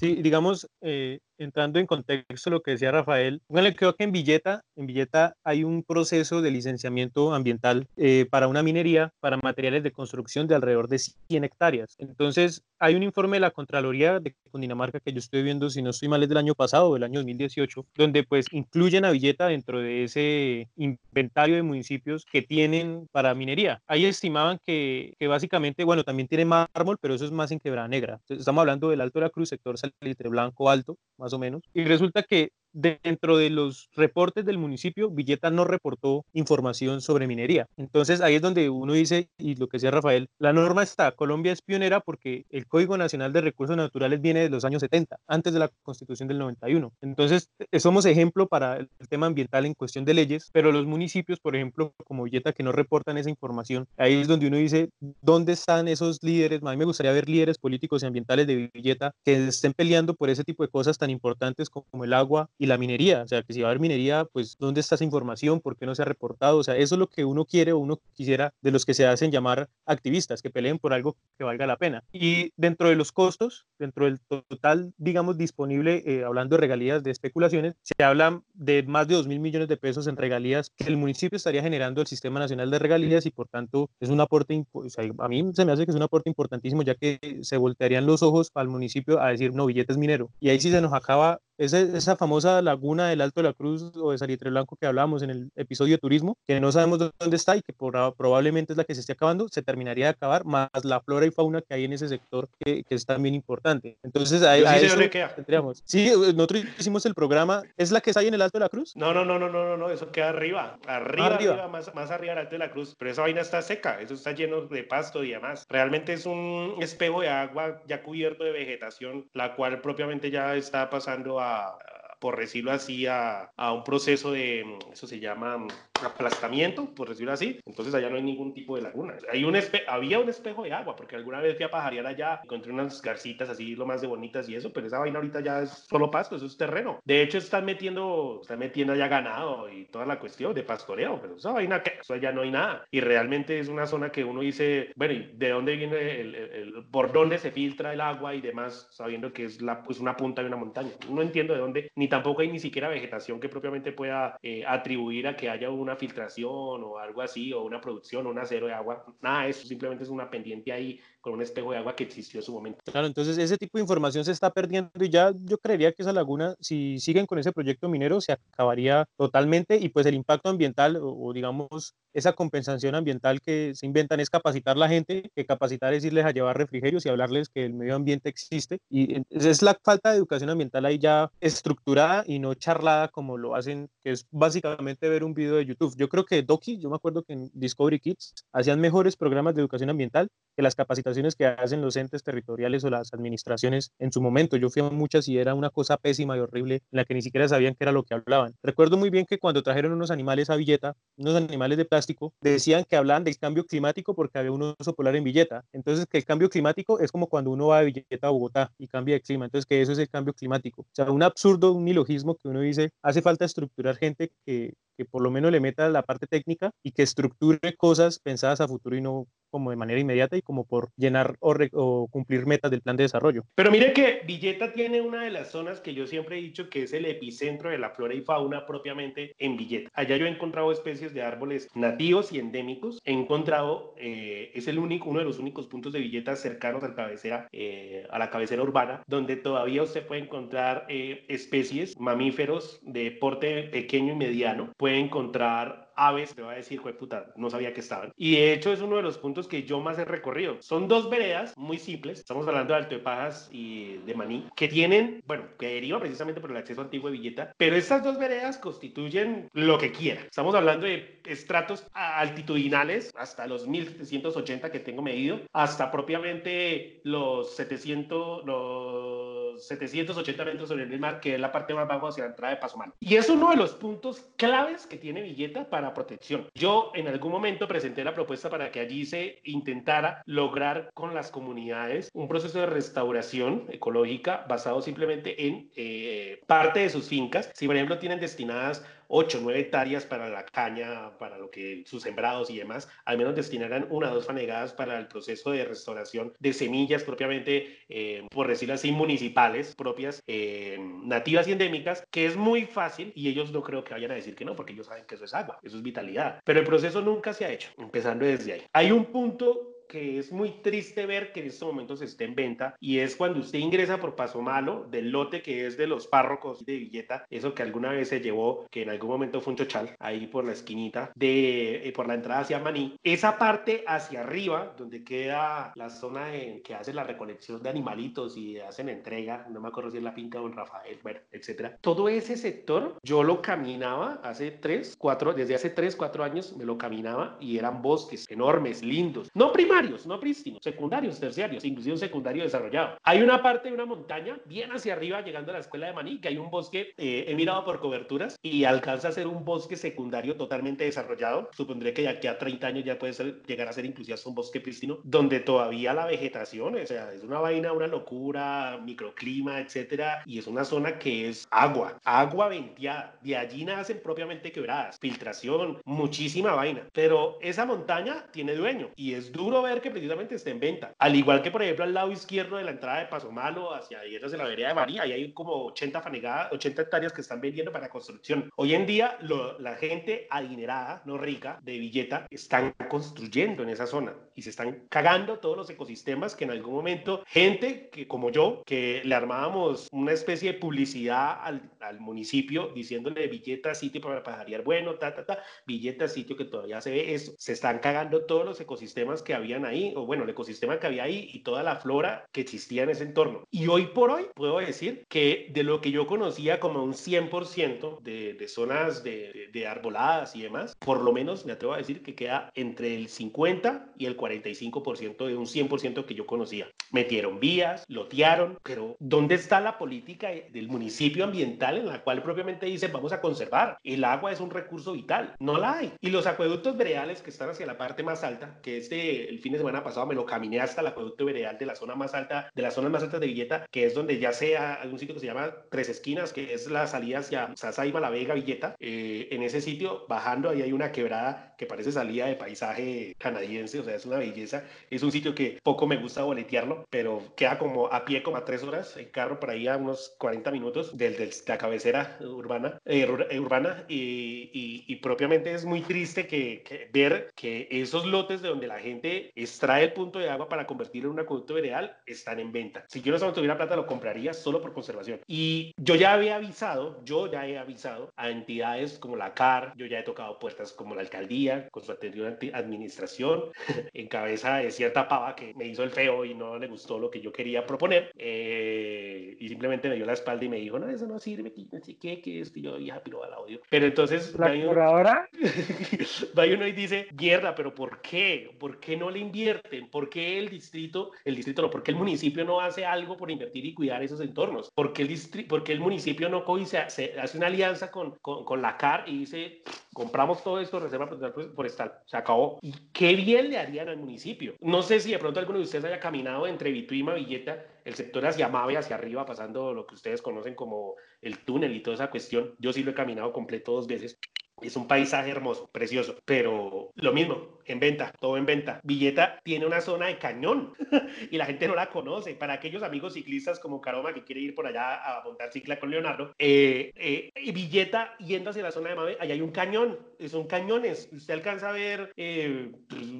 Sí, digamos, eh, entrando en contexto lo que decía Rafael, bueno, creo que en Villeta, en Villeta hay un proceso de licenciamiento ambiental eh, para una minería, para materiales de construcción de alrededor de 100 hectáreas. Entonces, hay un informe de la Contraloría de Cundinamarca que yo estoy viendo, si no estoy mal, es del año pasado, del año 2018, donde pues incluyen a Villeta dentro de ese inventario de municipios que tienen para minería. Ahí estimaban que, que básicamente, bueno, también tiene mármol, pero eso es más en Quebrada Negra. Entonces, estamos hablando del Alto de la Cruz, sector Salitre Blanco Alto, más o menos. Y resulta que dentro de los reportes del municipio, Villeta no reportó información sobre minería. Entonces ahí es donde uno dice, y lo que decía Rafael, la norma está, Colombia es pionera porque el Código Nacional de Recursos Naturales viene de los años 70, antes de la Constitución del 91. Entonces eh, somos ejemplo para el tema ambiental en cuestión de leyes, pero los municipios, por ejemplo, como Villeta, que no reportan esa información, ahí es donde uno dice, ¿dónde están esos líderes? A mí me gustaría ver líderes políticos y ambientales de Villeta que estén peleando por ese tipo de cosas tan importantes como el agua y la minería. O sea, que si va a haber minería, pues ¿dónde está esa información? ¿Por qué no se ha reportado? O sea, eso es lo que uno quiere o uno quisiera de los que se hacen llamar activistas, que peleen por algo que valga la pena. Y dentro de los costos, dentro del total, digamos, disponible, eh, hablando de regalías de especulaciones, se habla de más de 2 mil millones de pesos en regalías que el municipio estaría generando el Sistema Nacional de Regalías y por tanto es un aporte, o sea, a mí se me hace que es un aporte importantísimo ya que se voltearían los ojos al municipio a decir, no, billetes minero. Y ahí sí se nos acaba esa, esa famosa laguna del Alto de la Cruz o de Salitre Blanco que hablábamos en el episodio de turismo, que no sabemos dónde está y que probablemente es la que se esté acabando, se terminaría de acabar, más la flora y fauna que hay en ese sector que, que es también importante. Entonces, a, a eso tendríamos. Sí, nosotros hicimos el programa, ¿es la que está ahí en el Alto de la Cruz? No, no, no, no, no, no, no eso queda arriba, arriba, arriba, arriba más, más arriba del Alto de la Cruz, pero esa vaina está seca, eso está lleno de pasto y demás. Realmente es un espejo de agua ya cubierto de vegetación, la cual propiamente ya está pasando a por decirlo así, a, a, un proceso de, eso se llama aplastamiento, por decirlo así. Entonces allá no hay ningún tipo de laguna. Hay un había un espejo de agua, porque alguna vez fui a pajarear allá, encontré unas garcitas así, lo más de bonitas y eso, pero esa vaina ahorita ya es solo pasto, eso es terreno. De hecho, están metiendo, están metiendo allá ganado y toda la cuestión de pastoreo, pero esa vaina, que eso allá no hay nada. Y realmente es una zona que uno dice, bueno, ¿y de dónde viene el, el, por dónde se filtra el agua y demás, sabiendo que es la, una punta de una montaña? No entiendo de dónde, ni tampoco hay ni siquiera vegetación que propiamente pueda eh, atribuir a que haya una filtración o algo así, o una producción, o un acero de agua. Nada, eso simplemente es una pendiente ahí con un espejo de agua que existió en su momento. Claro, entonces ese tipo de información se está perdiendo y ya yo creería que esa laguna, si siguen con ese proyecto minero, se acabaría totalmente y pues el impacto ambiental o, digamos esa compensación ambiental que se inventan es capacitar a la gente, que capacitar es irles a llevar refrigerios y hablarles que el medio ambiente existe y es la falta de educación ambiental ahí ya estructurada y no charlada como lo hacen, que es básicamente ver un video de YouTube. Yo creo que Doki, yo me acuerdo que en Discovery Kids hacían mejores programas de educación ambiental que las capacitaciones que hacen los entes territoriales o las administraciones en su momento. Yo fui a muchas y era una cosa pésima y horrible en la que ni siquiera sabían qué era lo que hablaban. Recuerdo muy bien que cuando trajeron unos animales a Villeta, unos animales de plástico, decían que hablaban del cambio climático porque había un oso polar en Villeta. Entonces, que el cambio climático es como cuando uno va de Villeta a Bogotá y cambia de clima. Entonces, que eso es el cambio climático. O sea, un absurdo, un nilogismo que uno dice, hace falta estructurar gente que, que por lo menos le meta la parte técnica y que estructure cosas pensadas a futuro y no como de manera inmediata y como por llenar o, cumplir metas del plan de desarrollo. Pero mire que Villeta tiene una de las zonas que yo siempre he dicho que es el epicentro de la flora y fauna propiamente en Villeta. Allá yo he encontrado especies de árboles nativos y endémicos. He encontrado, eh, es el único, uno de los únicos puntos de Villeta cercanos al cabecera, eh, a la cabecera urbana, donde todavía usted puede encontrar eh, especies, mamíferos de porte pequeño y mediano. Puede encontrar aves, te voy a decir, puta, no sabía que estaban. Y de hecho es uno de los puntos que yo más he recorrido. Son dos veredas muy simples, estamos hablando de Alto de Pajas y de Maní, que tienen, bueno, que deriva precisamente por el acceso antiguo de Villeta, pero estas dos veredas constituyen lo que quiera. Estamos hablando de estratos altitudinales hasta los 1780 que tengo medido, hasta propiamente los 700, los 780 metros sobre el mar, que es la parte más baja hacia la entrada de Pasomano. Y es uno de los puntos claves que tiene Villeta para protección. Yo en algún momento presenté la propuesta para que allí se intentara lograr con las comunidades un proceso de restauración ecológica basado simplemente en eh, parte de sus fincas. Si por ejemplo tienen destinadas 8, 9 hectáreas para la caña, para lo que sus sembrados y demás, al menos destinaran una o dos fanegadas para el proceso de restauración de semillas propiamente, eh, por decirlo así, municipales propias, eh, nativas y endémicas, que es muy fácil y ellos no creo que vayan a decir que no, porque ellos saben que eso es agua, eso es vitalidad. Pero el proceso nunca se ha hecho, empezando desde ahí. Hay un punto que es muy triste ver que en estos momentos esté en venta y es cuando usted ingresa por Paso Malo del lote que es de los párrocos de Villeta, eso que alguna vez se llevó, que en algún momento fue un chochal, ahí por la esquinita, de, eh, por la entrada hacia Maní. Esa parte hacia arriba, donde queda la zona en que hace la recolección de animalitos y hacen entrega, no me acuerdo si es la de Don Rafael, bueno, etcétera. Todo ese sector yo lo caminaba hace tres, cuatro, desde hace tres, cuatro años me lo caminaba y eran bosques enormes, lindos, no primarios, no prístinos, secundarios, terciarios, inclusive un secundario desarrollado. Hay una parte de una montaña bien hacia arriba, llegando a la escuela de Maní, que hay un bosque, eh, he mirado por coberturas y alcanza a ser un bosque secundario totalmente desarrollado. Supondré que ya que a 30 años ya puede ser, llegar a ser inclusive un bosque prístino, donde todavía la vegetación, o sea, es una vaina, una locura, microclima, etcétera, y es una zona que es agua, agua venteada. De allí nacen propiamente quebradas, filtración, muchísima vaina. Pero esa montaña tiene dueño y es duro ver que precisamente esté en venta. Al igual que, por ejemplo, al lado izquierdo de la entrada de Paso Malo, hacia Dietas de la vereda de María, ahí hay como 80 fanegadas, 80 hectáreas que están vendiendo para construcción. Hoy en día, la gente adinerada, no rica, de Villeta, están construyendo en esa zona y se están cagando todos los ecosistemas que en algún momento gente que como yo, que le armábamos una especie de publicidad al, al municipio diciéndole Villeta sitio para pajarear bueno, ta, ta, ta, Villeta sitio que todavía se ve eso, se están cagando todos los ecosistemas que habían ahí, o bueno, el ecosistema que había ahí y toda la flora que existía en ese entorno. Y hoy por hoy puedo decir que de lo que yo conocía como un 100% de, de zonas de, de, arboladas y demás, por lo menos me atrevo a decir que queda entre el 50 y el 45% de un 100% que yo conocía. Metieron vías, lotearon, pero ¿dónde está la política del municipio ambiental en la cual propiamente dice vamos a conservar? El agua es un recurso vital, no la hay. Y los acueductos veredales que están hacia la parte más alta, que este el fin de semana pasado me lo caminé hasta el acueducto veredal de la zona más alta, de las zonas más altas de Villeta, que es donde ya sea algún sitio que se llama Tres Esquinas, que es la salida hacia Sasaiba, La Vega, Villeta. Eh, en ese sitio, bajando, ahí hay una quebrada que parece salida de paisaje canadiense, o sea, es una belleza. Es un sitio que poco me gusta boletearlo, pero queda como a pie como a tres horas en carro, por ahí a unos 40 minutos del, de la cabecera urbana, eh, eh, urbana y, y, y, propiamente es muy triste que, que ver que esos lotes de donde la gente extrae el punto de agua para convertirlo en un acueducto veredal, están en venta. Si yo no tuviera plata, lo compraría solo por conservación. Y yo ya había avisado, yo ya he avisado a entidades como la CAR, yo ya he tocado puertas como la alcaldía, con su anterior administración, (laughs) en cabeza de cierta pava que me hizo el feo y no le gustó lo que yo quería proponer, eh, y simplemente me dio la espalda y me dijo, no, eso no sirve, que qué, que esto, y yo, hija, pero al audio. Pero entonces... ¿La por ahora? (laughs) va uno y dice, mierda, pero ¿por qué? ¿Por qué no le invierten? ¿Por qué el distrito, el distrito no, por qué el municipio no hace algo por invertir y cuidar esos entornos? ¿Por qué el, distrito, por qué el municipio no se, se, hace una alianza con, con, con, la CAR y dice, compramos todo esto, Reserva Forestal, se acabó? ¿Y qué bien le harían al municipio? No sé si de pronto alguno de ustedes haya caminado entre Vituima, Villeta, el sector hacia Mave, hacia arriba, pasando lo que ustedes conocen como el túnel y toda esa cuestión. Yo sí lo he caminado completo dos veces. Es un paisaje hermoso, precioso, pero lo mismo, en venta, todo en venta. Villeta tiene una zona de cañón (laughs) y la gente no la conoce. Para aquellos amigos ciclistas como Caroma que quiere ir por allá a montar cicla con Leonardo, eh, eh, Villeta yendo hacia la zona de Mave, allá hay un cañón, son cañones. Usted alcanza a ver, eh,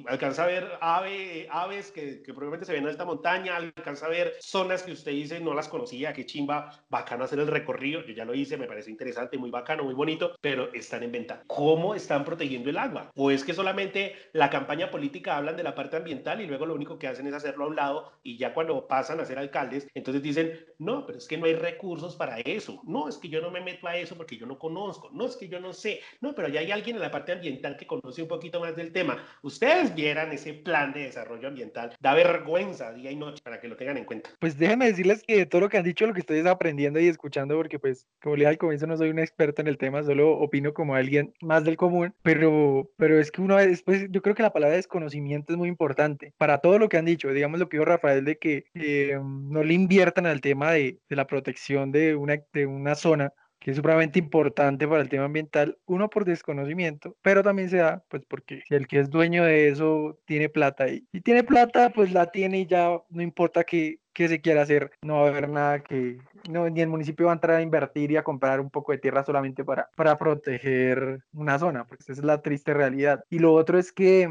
alcanza a ver ave, aves que, que, probablemente se ven en esta montaña, alcanza a ver zonas que usted dice no las conocía, qué chimba, bacano hacer el recorrido. Yo ya lo hice, me parece interesante, muy bacano, muy bonito, pero están en venta. ¿Cómo están protegiendo el agua? ¿O es que solamente la campaña política hablan de la parte ambiental y luego lo único que hacen es hacerlo a un lado y ya cuando pasan a ser alcaldes, entonces dicen, no, pero es que no hay recursos para eso. No, es que yo no me meto a eso porque yo no conozco. No, es que yo no sé. No, pero ya hay alguien en la parte ambiental que conoce un poquito más del tema. Ustedes vieran ese plan de desarrollo ambiental. Da vergüenza día y noche para que lo tengan en cuenta. Pues déjenme decirles que todo lo que han dicho, lo que estoy aprendiendo y escuchando, porque pues, como le dije al comienzo, no soy un experto en el tema, solo opino como alguien más del común, pero, pero es que uno después, yo creo que la palabra desconocimiento es muy importante para todo lo que han dicho, digamos lo que dijo Rafael de que eh, no le inviertan al tema de, la protección de una, de una zona que es supremamente importante para el tema ambiental, uno por desconocimiento, pero también se da, pues porque el que es dueño de eso tiene plata y, tiene plata, pues la tiene y ya no importa que que se quiera hacer, no va a haber nada que, no, ni el municipio va a entrar a invertir y a comprar un poco de tierra solamente para, para proteger una zona, porque esa es la triste realidad. Y lo otro es que,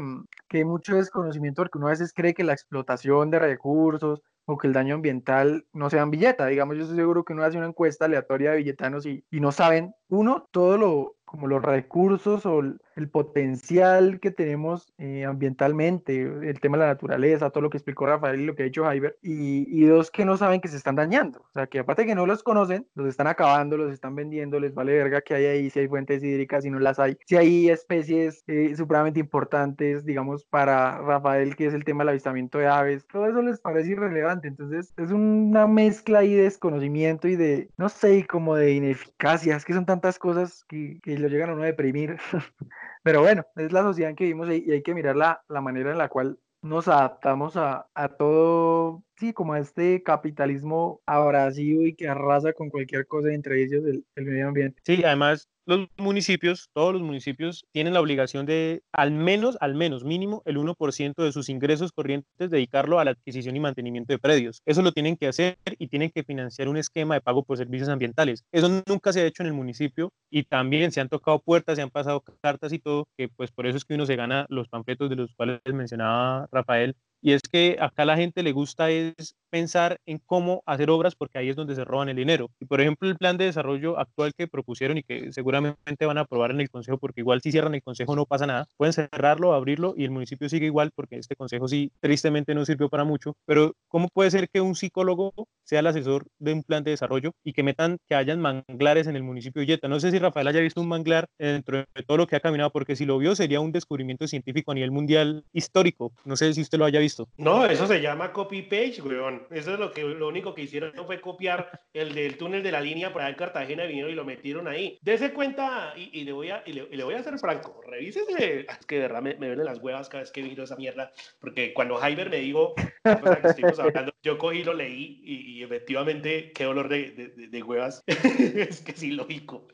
que hay mucho desconocimiento porque uno a veces cree que la explotación de recursos o que el daño ambiental no sea en billeta. Digamos, yo estoy seguro que uno hace una encuesta aleatoria de billetanos y, y no saben, uno, todo lo, como los recursos o el potencial que tenemos eh, ambientalmente, el tema de la naturaleza, todo lo que explicó Rafael y lo que ha dicho Jaiber, y, y, dos que no saben que se están dañando, o sea, que aparte que no los conocen, los están acabando, los están vendiendo, les vale verga que hay ahí, si hay fuentes hídricas, si no las hay, si hay especies eh, importantes, digamos, para Rafael, que es el tema del avistamiento de aves, todo eso les parece irrelevante, entonces es una mezcla ahí de desconocimiento y de, no sé, como de ineficacia, es que son tantas cosas que, que lo llegan a uno a deprimir. (laughs) Pero bueno, es la sociedad en que vivimos y hay que mirar la, la manera en la cual nos adaptamos a, a, todo, sí, como este capitalismo abrasivo y que arrasa con cualquier cosa, entre ellos el, el medio ambiente. Sí, además los municipios, todos los municipios tienen la obligación de al menos, al menos mínimo el 1% de sus ingresos corrientes dedicarlo a la adquisición y mantenimiento de predios. Eso lo tienen que hacer y tienen que financiar un esquema de pago por servicios ambientales. Eso nunca se ha hecho en el municipio y también se han tocado puertas, se han pasado cartas y todo, que pues por eso es que uno se gana los panfletos de los cuales mencionaba Rafael y es que acá la gente le gusta es pensar en cómo hacer obras porque ahí es donde se roban el dinero. Y por ejemplo, el plan de desarrollo actual que propusieron y que seguramente van a aprobar en el Consejo, porque igual si cierran el Consejo no pasa nada, pueden cerrarlo, abrirlo y el municipio sigue igual porque este Consejo sí tristemente no sirvió para mucho. Pero ¿cómo puede ser que un psicólogo sea el asesor de un plan de desarrollo y que metan que hayan manglares en el municipio de Yeta? No sé si Rafael haya visto un manglar dentro de todo lo que ha caminado, porque si lo vio sería un descubrimiento científico a nivel mundial histórico. No sé si usted lo haya visto. No, eso se llama copy-page, weón. Eso es lo, que, lo único que hicieron fue copiar el del túnel de la línea en Cartagena, vinieron y lo metieron ahí. Dese cuenta, y, y le, voy a, y le, y le, voy a hacer franco, revísese. Es que de verdad me, me duelen las huevas cada vez que miro esa mierda, porque cuando Jaiber me dijo, hablando, yo cogí, lo leí y, efectivamente, qué dolor de, de, de huevas. (laughs) es que sí, lógico.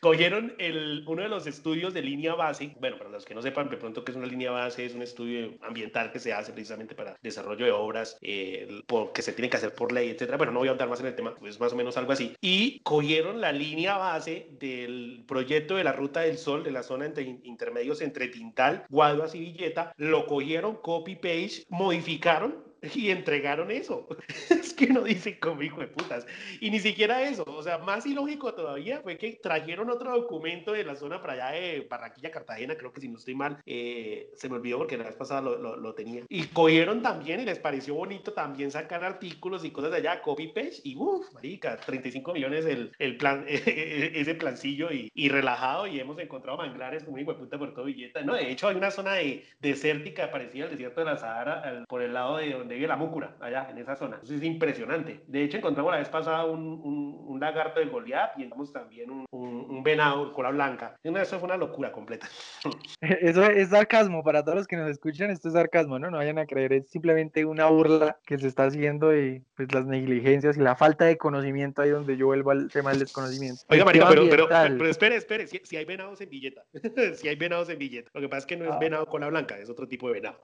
Cogieron el, uno de los estudios de línea base, bueno, para los que no sepan de pronto que es una línea base, es un estudio ambiental que se hace precisamente para desarrollo de obras eh, por, que se tienen que hacer por ley, etcétera. Bueno, no voy a andar más en el tema, pues más o menos algo así. Y cogieron la línea base del proyecto de la Ruta del Sol, de la zona entre, intermedios entre Tintal, Guaduas y Villeta, lo cogieron, copy-paste, modificaron y entregaron eso. (laughs) es que no dice como hijo de putas. Y ni siquiera eso, o sea, más ilógico todavía fue que trajeron otro documento de la zona para allá de Barranquilla, Cartagena, creo que si no estoy mal, eh, se me olvidó porque la vez pasada lo, lo, lo, tenía. Y cogieron también y les pareció bonito también sacar artículos y cosas de allá, copy-paste, y uff, marica, 35 millones el, el plan, (laughs) ese plancillo y, y, relajado y hemos encontrado manglares como hijo de puta por todo Villeta. No, de hecho hay una zona de, desértica parecida al desierto de la Sahara al, por el lado de donde vive la Múcura, allá en esa zona. Eso es impresionante. De hecho, encontramos la vez pasada un, un, un lagarto de Goliat y encontramos también un, un, venado, cola blanca. Eso fue una locura completa. (laughs) (laughs) Eso es sarcasmo. Para todos los que nos escuchan, esto es sarcasmo, ¿no? No vayan a creer. Es simplemente una burla que se está haciendo de pues, las negligencias y la falta de conocimiento ahí donde yo vuelvo al tema del desconocimiento. Oiga, marica, pero, pero, pero, pero, espere, espere. Si, si hay venados en billeta. (laughs) si hay venados en billeta. Lo que pasa es que no es ah. venado cola blanca, es otro tipo de venado.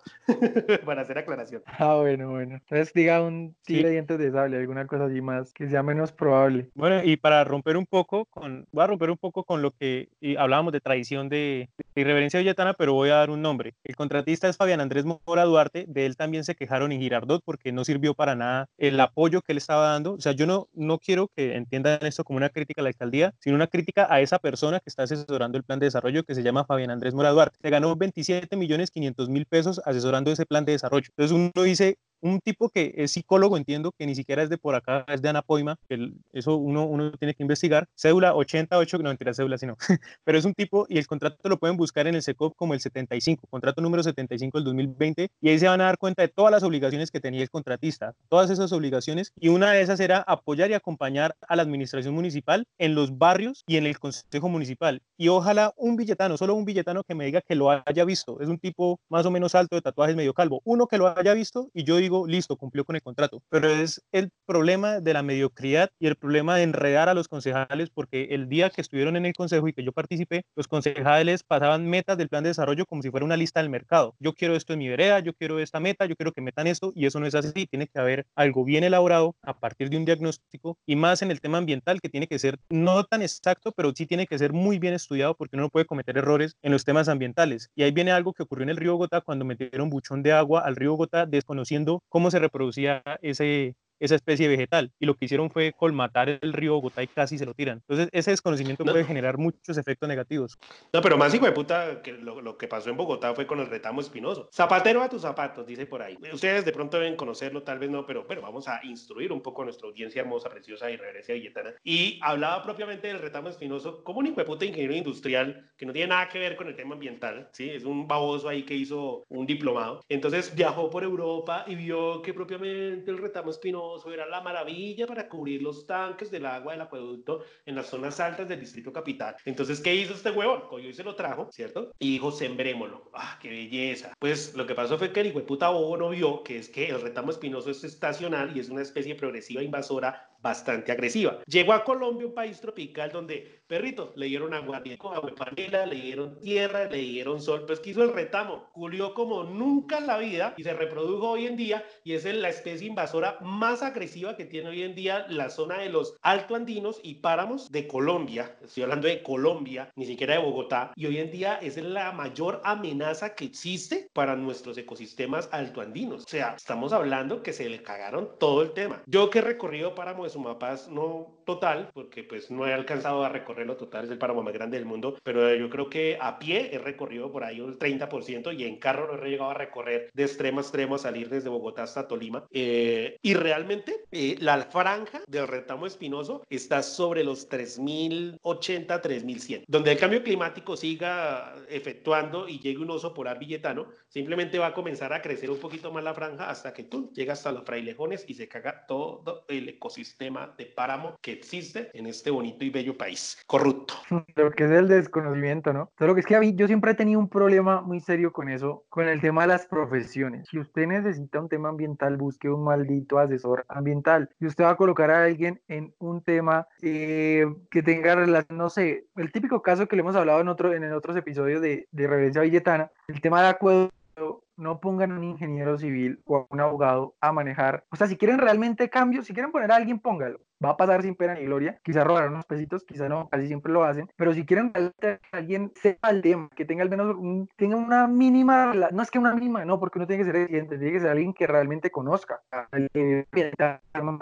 Para hacer aclaración. Ah, bueno, bueno. Entonces diga un tigre sí. de dientes de sable, alguna cosa así más que sea menos probable. Bueno, y para romper un poco con, voy a romper un poco con lo que hablábamos de tradición de, de irreverencia villetana, pero voy a dar un nombre. El contratista es Fabián Andrés Mora Duarte, de él también se quejaron en Girardot porque no sirvió para nada el apoyo que él estaba dando. O sea, yo no, no quiero que entiendan esto como una crítica a la alcaldía, sino una crítica a esa persona que está asesorando el plan de desarrollo que se llama Fabián Andrés Mora Duarte. Se ganó 27 millones 500 mil pesos asesorando ese plan de desarrollo. Entonces uno dice, un tipo que es psicólogo, entiendo que ni siquiera es de por acá, es de Anapoima, que eso uno, uno tiene que investigar. Cédula 88, no mentira, cédula, sino, (laughs) pero es un tipo y el contrato lo pueden buscar en el SECOP como el 75, contrato número 75 del 2020, y ahí se van a dar cuenta de todas las obligaciones que tenía el contratista, todas esas obligaciones, y una de esas era apoyar y acompañar a la administración municipal en los barrios y en el consejo municipal. Y ojalá un billetano, solo un billetano que me diga que lo haya visto, es un tipo más o menos alto de tatuajes medio calvo, uno que lo haya visto, y yo digo, listo, cumplió con el contrato. Pero es el problema de la mediocridad y el problema de enredar a los concejales, porque el día que estuvieron en el consejo y que yo participé, los concejales pasaban metas del plan de desarrollo como si fuera una lista del mercado. Yo quiero esto en mi vereda, yo quiero esta meta, yo quiero que metan esto, y eso no es así. Tiene que haber algo bien elaborado a partir de un diagnóstico y más en el tema ambiental que tiene que ser no tan exacto, pero sí tiene que ser muy bien estudiado porque uno no puede cometer errores en los temas ambientales. Y ahí viene algo que ocurrió en el río Bogotá cuando metieron buchón de agua al río Bogotá desconociendo cómo se reproducía ese, esa especie vegetal. Y lo que hicieron fue colmatar el río Bogotá y casi se lo tiran. Entonces, ese desconocimiento puede generar muchos efectos negativos. No, pero más hijo de puta, que lo, que pasó en Bogotá fue con el retamo espinoso. Zapatero a tus zapatos, dice por ahí. Ustedes de pronto deben conocerlo, tal vez no, pero, pero vamos a instruir un poco a nuestra audiencia hermosa, preciosa y reverencia billetana. Y hablaba propiamente del retamo espinoso como un hijo de puta ingeniero industrial que no tiene nada que ver con el tema ambiental, ¿sí? Es un baboso ahí que hizo un diplomado. Entonces viajó por Europa y vio que propiamente el retamo espinoso era la maravilla para cubrir los tanques del agua del acueducto en las zonas altas del distrito capital. Entonces, ¿qué hizo este huevón? Cogió y se lo trajo, ¿cierto? Y dijo, sembrémoslo. ¡Ah, qué belleza! Pues lo que pasó fue que el hijo puta bobo no vio que es que el retamo espinoso es estacional y es una especie progresiva invasora bastante agresiva. Llegó a Colombia, un país tropical donde, perrito, le dieron agua, agua panela, le dieron tierra, le dieron sol, pues quiso el retamo, culió como nunca en la vida y se reprodujo hoy en día y es la especie invasora más agresiva que tiene hoy en día la zona de los alto andinos y páramos de Colombia, estoy hablando de Colombia, ni siquiera de Bogotá, y hoy en día es la mayor amenaza que existe para nuestros ecosistemas altoandinos. O sea, estamos hablando que se le cagaron todo el tema. Yo que he recorrido páramos Sumapaz, no total, porque pues no he alcanzado a recorrerlo total, es el páramo más grande del mundo, pero yo creo que a pie he recorrido por ahí un 30% y en carro lo he llegado a recorrer de extremo a extremo, a salir desde Bogotá hasta Tolima. Eh, y realmente eh, la franja del retamo espinoso está sobre los 3080, 3100. Donde el cambio climático siga efectuando y llegue un oso polar billetano, simplemente va a comenzar a crecer un poquito más la franja hasta que tú llegas hasta los frailejones y se caga todo el ecosistema de páramo que existe en este bonito y bello país corrupto. (laughs) Lo que es el desconocimiento, ¿no? Solo que es que yo siempre he tenido un problema muy serio con eso, con el tema de las profesiones. Si usted necesita un tema ambiental, busque un maldito asesor ambiental. Si usted va a colocar a alguien en un tema eh, que tenga relación, no sé, el típico caso que le hemos hablado en, otro, en otros episodios de, de Reverencia Villetana, el tema de acueducto no pongan un ingeniero civil o a un abogado a manejar. O sea, si quieren realmente cambios, si quieren poner a alguien, póngalo va a pasar sin pena ni gloria, quizá robarán unos pesitos, quizá no, casi siempre lo hacen, pero si quieren que alguien sepa el tema, que tenga al menos tenga una mínima, no es que una mínima, no, porque uno tiene que ser evidente, tiene que ser alguien que realmente conozca el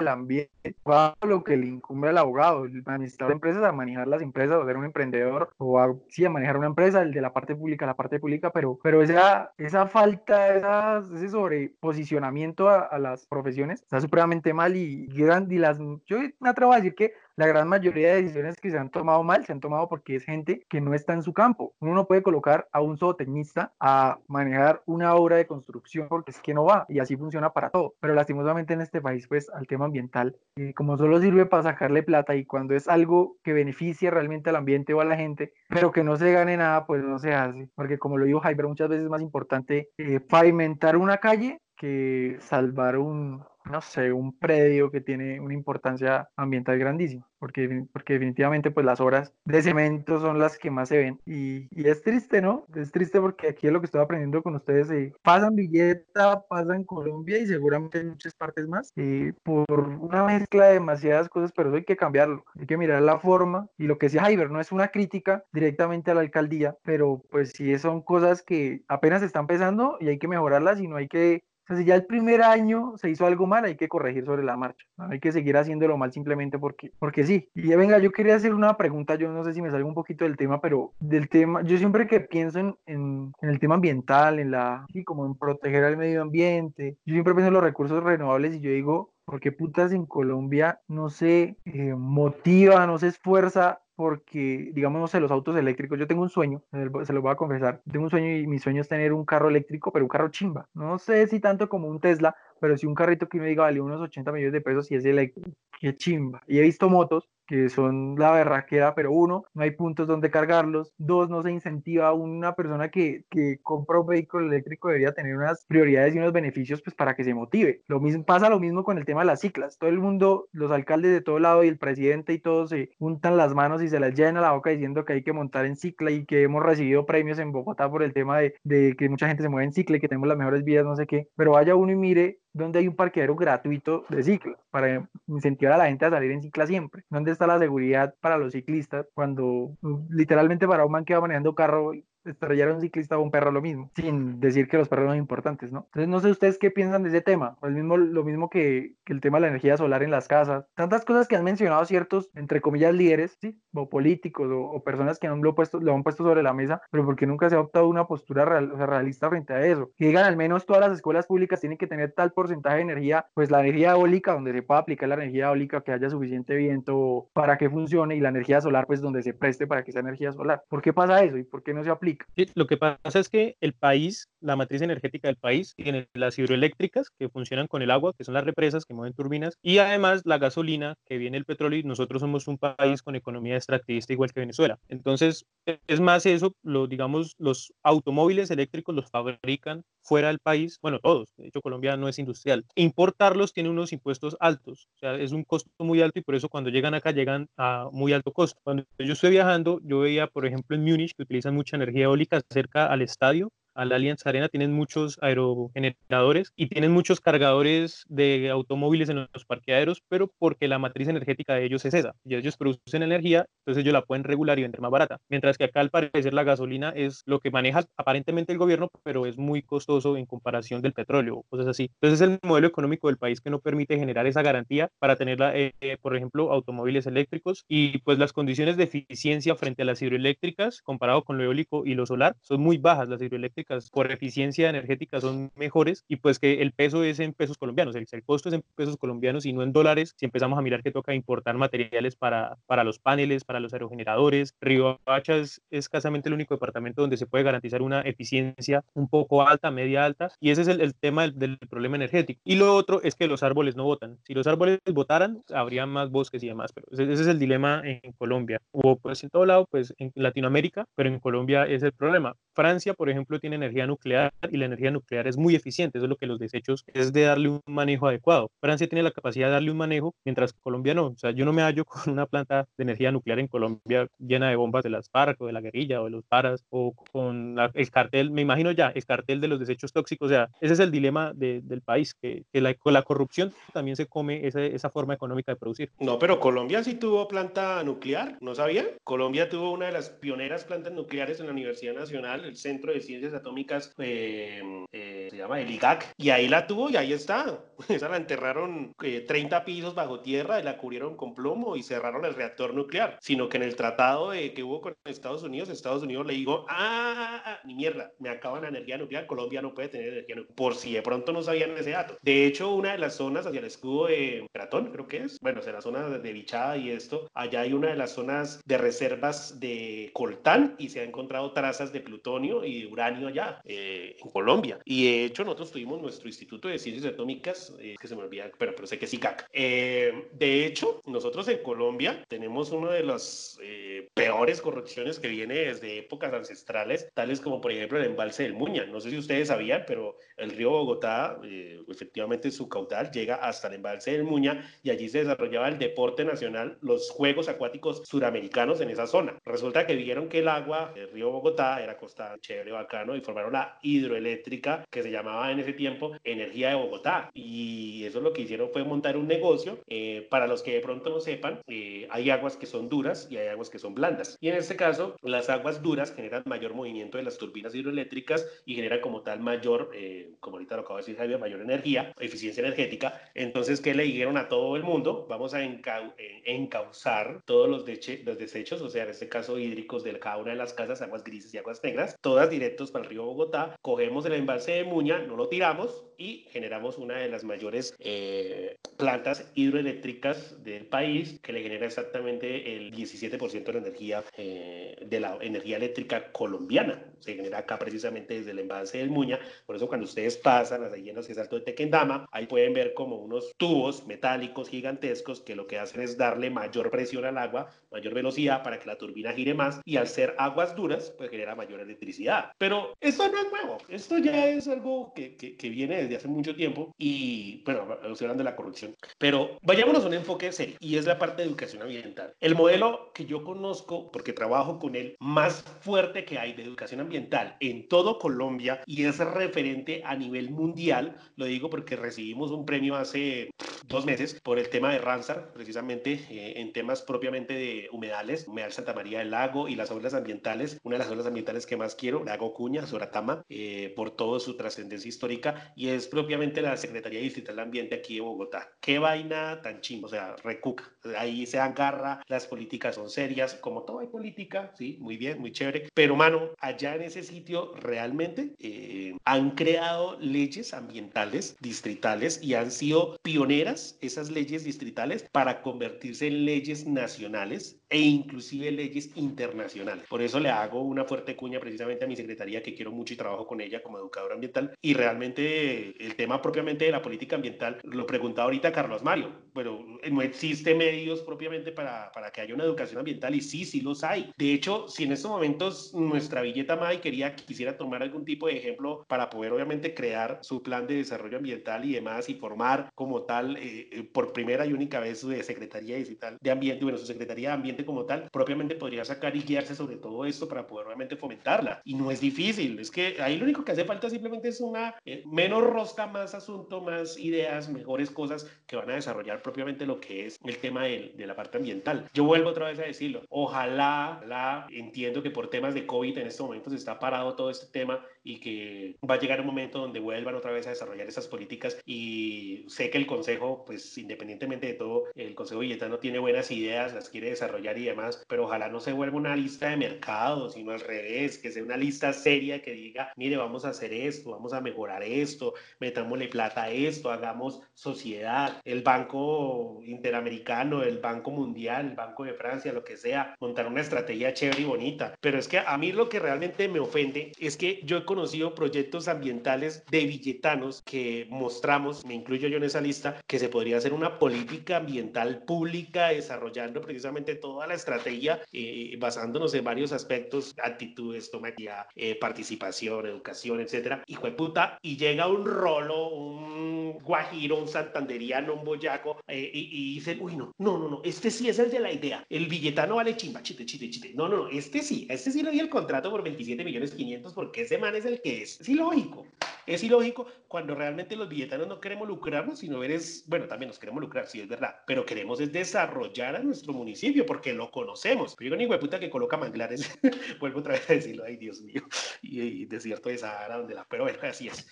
ambiente, lo que le incumbe al abogado, el administrador de empresas, a manejar las empresas, o ser un emprendedor, o a, sí, a manejar una empresa, el de la parte pública, la parte pública, pero, pero esa, esa falta, esa, ese sobreposicionamiento a, a las profesiones está supremamente mal y, y las, yo me atrevo a decir que la gran mayoría de decisiones que se han tomado mal se han tomado porque es gente que no está en su campo. Uno no puede colocar a un zootecnista a manejar una obra de construcción porque es que no va y así funciona para todo. Pero lastimosamente en este país, pues al tema ambiental, eh, como solo sirve para sacarle plata y cuando es algo que beneficia realmente al ambiente o a la gente, pero que no se gane nada, pues no se hace. Porque como lo dijo Javier, muchas veces es más importante eh, pavimentar una calle que salvar un, no sé, un predio que tiene una importancia ambiental grandísima, porque, porque definitivamente pues las obras de cemento son las que más se ven y, es triste, ¿no? Es triste porque aquí es lo que estoy aprendiendo con ustedes, eh, pasan Villeta, pasa en Colombia y seguramente en muchas partes más, eh, por una mezcla de demasiadas cosas, pero eso hay que cambiarlo, hay que mirar la forma y lo que decía Jaiber, no es una crítica directamente a la alcaldía, pero pues sí son cosas que apenas están empezando y hay que mejorarlas y no hay que si ya el primer año se hizo algo mal, hay que corregir sobre la marcha. No hay que seguir haciéndolo mal simplemente porque, porque sí. Y venga, yo quería hacer una pregunta, yo no sé si me salgo un poquito del tema, pero del tema, yo siempre que pienso en, en, el tema ambiental, en la, sí, como en proteger al medio ambiente, yo siempre pienso en los recursos renovables y yo digo, ¿por qué putas en Colombia no se eh, motiva, no se esfuerza porque, digamos, no sé, los autos eléctricos, yo tengo un sueño, se lo voy a confesar, tengo un sueño y mi sueño es tener un carro eléctrico, pero un carro chimba. No sé si tanto como un Tesla, pero si un carrito que me diga vale unos 80 millones de pesos y es eléctrico, qué chimba. Y he visto motos que son la berraquera, pero uno, no hay puntos donde cargarlos, dos, no se incentiva una persona que, que compra un vehículo eléctrico debería tener unas prioridades y unos beneficios pues para que se motive. Lo mismo pasa lo mismo con el tema de las ciclas. Todo el mundo, los alcaldes de todo lado y el presidente y todos se juntan las manos y se las llenan a la boca diciendo que hay que montar en cicla y que hemos recibido premios en Bogotá por el tema de, de que mucha gente se mueve en cicla y que tenemos las mejores vías, no sé qué. Pero vaya uno y mire donde hay un parqueadero gratuito de cicla para incentivar a la gente a salir en cicla siempre. ¿Dónde está la seguridad para los ciclistas cuando literalmente para un man que va manejando carro estrellar a un ciclista o un perro lo mismo, sin decir que los perros son importantes, ¿no? Entonces, no sé ustedes qué piensan de ese tema, el mismo, lo mismo que, que, el tema de la energía solar en las casas, tantas cosas que han mencionado ciertos, entre comillas, líderes, ¿sí? O políticos o, o personas que han lo, puesto, lo han puesto sobre la mesa, pero porque nunca se ha optado una postura real, o sea, realista frente a eso. Que digan, al menos todas las escuelas públicas tienen que tener tal porcentaje de energía, pues la energía eólica, donde se pueda aplicar la energía eólica, que haya suficiente viento para que funcione, y la energía solar, pues donde se preste para que sea energía solar. ¿Por qué pasa eso y por qué no se aplica? Sí, lo que pasa es que el país, la matriz energética del país, tiene las hidroeléctricas que funcionan con el agua, que son las represas que mueven turbinas, y además la gasolina que viene el petróleo, y nosotros somos un país con economía extractivista igual que Venezuela. Entonces, es más eso, lo, digamos, los automóviles eléctricos los fabrican fuera del país, bueno, todos, de hecho Colombia no es industrial. Importarlos tiene unos impuestos altos, o sea, es un costo muy alto y por eso cuando llegan acá llegan a muy alto costo. Cuando yo estoy viajando, yo veía, por ejemplo, en Múnich que utilizan mucha energía eólica cerca al estadio a la Allianz Arena tienen muchos aerogeneradores y tienen muchos cargadores de automóviles en los parqueaderos, pero porque la matriz energética de ellos es esa. Y ellos producen energía, entonces ellos la pueden regular y vender más barata. Mientras que acá al parecer la gasolina es lo que maneja aparentemente el gobierno, pero es muy costoso en comparación del petróleo cosas así. Entonces es el modelo económico del país que no permite generar esa garantía para tener, eh, por ejemplo, automóviles eléctricos y pues las condiciones de eficiencia frente a las hidroeléctricas comparado con lo eólico y lo solar son muy bajas. Las hidroeléctricas por eficiencia energética son mejores y pues que el peso es en pesos colombianos, el, el costo es en pesos colombianos y no en dólares. Si empezamos a mirar que toca importar materiales para, para los paneles, para los aerogeneradores, Río Hacha es escasamente el único departamento donde se puede garantizar una eficiencia un poco alta, media alta y ese es el, el tema del, del, problema energético. Y lo otro es que los árboles no votan. Si los árboles votaran, habría más bosques y demás, pero ese, ese es el dilema en Colombia. O pues en todo lado, pues en Latinoamérica, pero en Colombia es el problema. Francia, por ejemplo, tiene energía nuclear y la energía nuclear es muy eficiente. Eso es lo que los desechos es de darle un manejo adecuado. Francia tiene la capacidad de darle un manejo, mientras Colombia no. O sea, yo no me hallo (laughs) con una planta de energía nuclear en Colombia llena de bombas de las FARC o de la guerrilla o de los paras o con la, el cartel, me imagino ya, el cartel de los desechos tóxicos. O sea, ese es el dilema de, del país, que, la, la, corrupción también se come esa, esa forma económica de producir. No, pero Colombia sí tuvo planta nuclear, ¿no sabía? Colombia tuvo una de las pioneras plantas nucleares en la Universidad Nacional, el Centro de Ciencias Atómicas eh, eh, se llama el IGAC, y ahí la tuvo y ahí está. (laughs) Esa la enterraron eh, 30 pisos bajo tierra y la cubrieron con plomo y cerraron el reactor nuclear. Sino que en el tratado que hubo con Estados Unidos, Estados Unidos le dijo, ah, ah, ni mierda, me acaban la energía nuclear, Colombia no puede tener energía nuclear. Por si de pronto no sabían ese dato. De hecho, una de las zonas hacia el escudo de Pratón, creo que es, bueno, será la zona de Bichada y esto, allá hay una de las zonas de reservas de coltán y se han encontrado trazas de plutonio y de uranio allá. Eh, en Colombia. Y de hecho nosotros tuvimos nuestro Instituto de Ciencias Atómicas, eh, que se me olvida, pero, pero sé que es ICAC. Eh, de hecho, nosotros en Colombia tenemos una de las eh, peores corrupciones que viene desde épocas ancestrales, tales como por ejemplo el embalse del Muña. No sé si ustedes sabían, pero el río Bogotá, eh, efectivamente su caudal llega hasta el embalse del Muña y allí se desarrollaba el deporte nacional, los Juegos Acuáticos Suramericanos en esa zona. Resulta que vieron que el agua del río Bogotá era costa chévere, bacano, y formaron la hidroeléctrica que se llamaba en ese tiempo Energía de Bogotá. Y eso lo que hicieron fue montar un negocio. Eh, para los que de pronto no sepan, eh, hay aguas que son duras y hay aguas que son blandas. Y en este caso, las aguas duras generan mayor movimiento de las turbinas hidroeléctricas y generan como tal mayor, eh, como ahorita lo acabo de decir Javier, mayor energía, eficiencia energética. Entonces, ¿qué le dijeron a todo el mundo? Vamos a encau encauzar todos los, los desechos, o sea, en este caso hídricos de cada una de las casas, aguas grises y aguas negras, todas directos para el río Bogotá, cogemos el embalse de Muña, no lo tiramos y generamos una de las mayores eh, plantas hidroeléctricas del país que le genera exactamente el 17% de la energía eh, de la energía eléctrica colombiana. Se genera acá precisamente desde el embalse del Muña. Por eso cuando ustedes pasan las llenas que es Alto de Tequendama, ahí pueden ver como unos tubos metálicos gigantescos que lo que hacen es darle mayor presión al agua, mayor velocidad para que la turbina gire más y al ser aguas duras, pues genera mayor electricidad. Pero esto no es nuevo, esto ya es algo que, que, que viene desde hace mucho tiempo y, bueno, estoy hablando de la corrupción. Pero vayámonos a un enfoque serio y es la parte de educación ambiental. El modelo que yo conozco, porque trabajo con él, más fuerte que hay de educación ambiental en todo Colombia y es referente a nivel mundial, lo digo porque recibimos un premio hace dos meses por el tema de Ramsar, precisamente eh, en temas propiamente de humedales, humedal Santa María del Lago y las obras ambientales, una de las obras ambientales que más quiero, Lago Cuña, Soratama, eh, por toda su trascendencia histórica y es propiamente la Secretaría Distrital de Ambiente aquí de Bogotá. Qué vaina tan chimbo, o sea, recuca. Ahí se agarra, las políticas son serias, como todo hay política, sí, muy bien, muy chévere, pero mano, allá en ese sitio realmente eh, han creado leyes ambientales distritales y han sido pioneras esas leyes distritales para convertirse en leyes nacionales e inclusive leyes internacionales. Por eso le hago una fuerte cuña precisamente a mi secretaría que quiero mucho y trabajo con ella como educadora ambiental y realmente el tema propiamente de la política ambiental lo preguntaba ahorita Carlos Mario, pero no existe medios propiamente para, para que haya una educación ambiental y sí, sí los hay. De hecho, si en estos momentos nuestra billeta MAI quería, quisiera tomar algún tipo de ejemplo para poder obviamente crear su plan de desarrollo ambiental y demás y formar como tal eh, eh, por primera y única vez su Secretaría Digital de Ambiente, bueno, su Secretaría de Ambiente como tal, propiamente podría sacar y guiarse sobre todo esto para poder realmente fomentarla. Y no es difícil, es que ahí lo único que hace falta simplemente es una eh, menos rosca, más asunto, más ideas, mejores cosas que van a desarrollar propiamente lo que es el tema de, de la parte ambiental. Yo vuelvo otra vez a decirlo, ojalá, la entiendo que por temas de COVID en este momento se está parado todo este tema y que va a llegar un momento donde vuelvan otra vez a desarrollar esas políticas y sé que el Consejo, pues independientemente de todo, el Consejo Villetano tiene buenas ideas, las quiere desarrollar y demás, pero ojalá no se vuelva una lista de mercado, sino al revés, que sea una lista seria que diga, mire, vamos a hacer esto, vamos a mejorar esto, metámosle plata a esto, hagamos sociedad, el Banco Interamericano, el Banco Mundial, el Banco de Francia, lo que sea, montar una estrategia chévere y bonita. Pero es que a mí lo que realmente me ofende es que yo he conocido proyectos ambientales de villetanos que mostramos, me incluyo yo en esa lista, que se podría hacer una política ambiental pública desarrollando precisamente toda la estrategia eh, basándonos en varios aspectos, actitudes, tomatía, eh, participación, educación, etcétera. Hijo de puta, y llega un rolo, un guajiro, un santanderiano, un boyaco, eh, y, y uy, no, no, no, no, este sí es el de la idea. El billetano vale chimba, chite, chite, chite. No, no, no, este sí, este sí le di el contrato por 27 millones 500 porque ese man es el que es. Es ilógico. Es ilógico cuando realmente los billetanos no queremos lucrarnos, sino ver es, bueno, también nos queremos lucrar, sí es verdad, pero queremos es desarrollar a nuestro municipio porque lo conocemos. Pero yo ni puta que coloca manglares, (laughs) vuelvo otra vez a decirlo, ay Dios mío, y, desierto de Sahara, donde la, pero bueno, así es.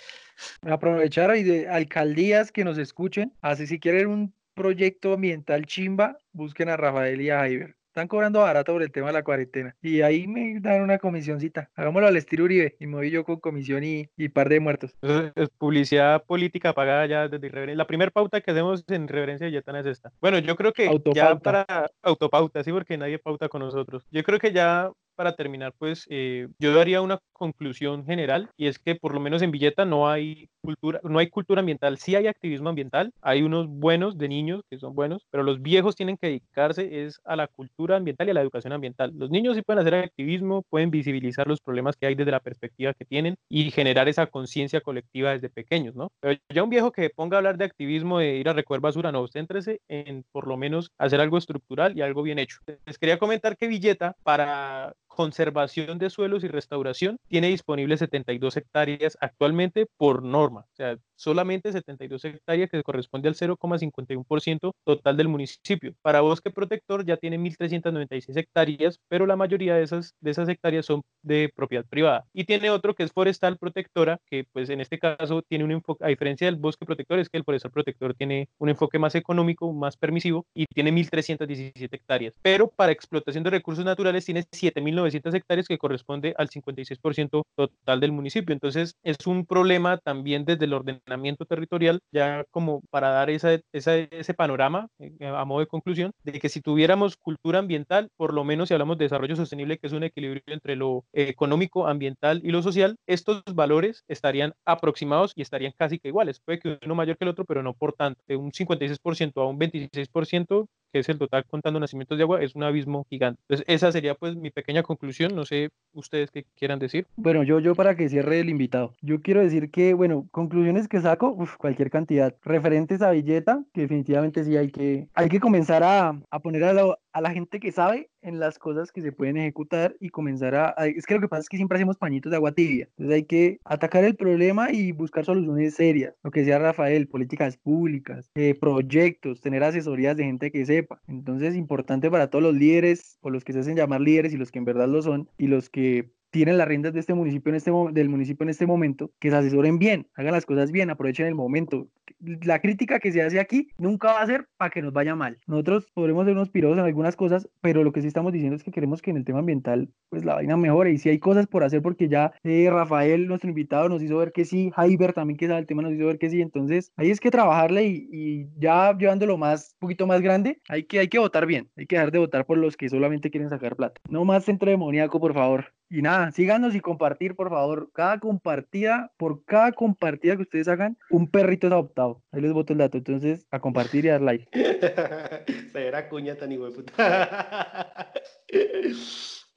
Aprovechar y de alcaldías que nos escuchen, así si quieren un proyecto ambiental chimba, busquen a Rafael y a Jaiber. Están cobrando barato por el tema de la cuarentena. Y ahí me dan una comisioncita. Hagámoslo al estilo Uribe. Y me voy yo con comisión y, y par de muertos. Es publicidad política pagada ya desde Irreverencia. La primera pauta que hacemos en Reverencia de Yetana es esta. Bueno, yo creo que ya para autopauta, sí, porque nadie pauta con nosotros. Yo creo que ya para terminar, pues eh, yo daría una conclusión general y es que por lo menos en Villeta no hay cultura, no hay cultura ambiental, sí hay activismo ambiental, hay unos buenos de niños que son buenos, pero los viejos tienen que dedicarse es a la cultura ambiental y a la educación ambiental. Los niños sí pueden hacer activismo, pueden visibilizar los problemas que hay desde la perspectiva que tienen y generar esa conciencia colectiva desde pequeños, ¿no? Pero ya un viejo que ponga a hablar de activismo, de ir a recoger basura, no, céntrese en por lo menos hacer algo estructural y algo bien hecho. Les quería comentar que Villeta para conservación de suelos y restauración tiene disponibles 72 hectáreas actualmente por norma, o sea, solamente 72 hectáreas que corresponde al 0,51% total del municipio. Para bosque protector ya tiene 1.396 hectáreas, pero la mayoría de esas, de esas hectáreas son de propiedad privada. Y tiene otro que es forestal protectora, que pues en este caso tiene un enfoque, a diferencia del bosque protector, es que el forestal protector tiene un enfoque más económico, más permisivo y tiene 1.317 hectáreas. Pero para explotación de recursos naturales tiene 7.900 hectáreas que corresponde al 56% total del municipio. Entonces es un problema también desde el ordenamiento ordenamiento territorial, ya como para dar esa, ese panorama eh, a modo de conclusión, de que si tuviéramos cultura ambiental, por lo menos si hablamos de desarrollo sostenible, que es un equilibrio entre lo económico, ambiental y lo social, estos valores estarían aproximados y estarían casi que iguales. Puede que uno mayor que el otro, pero no por tanto. De un 56% a un 26%, que es el total contando nacimientos de agua, es un abismo gigante. Entonces, esa sería pues mi pequeña conclusión. No sé ustedes qué quieran decir. Bueno, yo, yo para que cierre el invitado, yo quiero decir que, bueno, conclusiones que saco, cualquier cantidad. Referentes a Villeta, que definitivamente sí hay que, hay que comenzar a, a poner a la, a la gente que sabe en las cosas que se pueden ejecutar y comenzar a, Es que lo que pasa es que siempre hacemos pañitos de agua tibia. Entonces hay que atacar el problema y buscar soluciones serias. Lo que sea Rafael, políticas públicas, eh, proyectos, tener asesorías de gente que sepa. Entonces es importante para todos los líderes o los que se hacen llamar líderes y los que en verdad lo son y los que tienen las riendas de este municipio en este del municipio en este momento, que se asesoren bien, hagan las cosas bien, aprovechen el momento. La crítica que se hace aquí nunca va a ser para que nos vaya mal. Nosotros podremos ser unos pirosos en algunas cosas, pero lo que sí estamos diciendo es que queremos que en el tema ambiental, pues la vaina mejore. Y si hay cosas por hacer, porque ya eh, Rafael, nuestro invitado, nos hizo ver que sí, Jaiber también que sabe el tema nos hizo ver que sí. Entonces, ahí es que trabajarle y, y ya llevándolo más, un poquito más grande, hay que, hay que votar bien. Hay que dejar de votar por los que solamente quieren sacar plata. No más centro demoníaco, por favor. Y nada, síganos y compartir, por favor. Cada compartida, por cada compartida que ustedes hagan, un perrito es adoptado. Ahí les voto el dato. Entonces, a compartir y dar like. (laughs) Se cuña tan hijo puta. (laughs)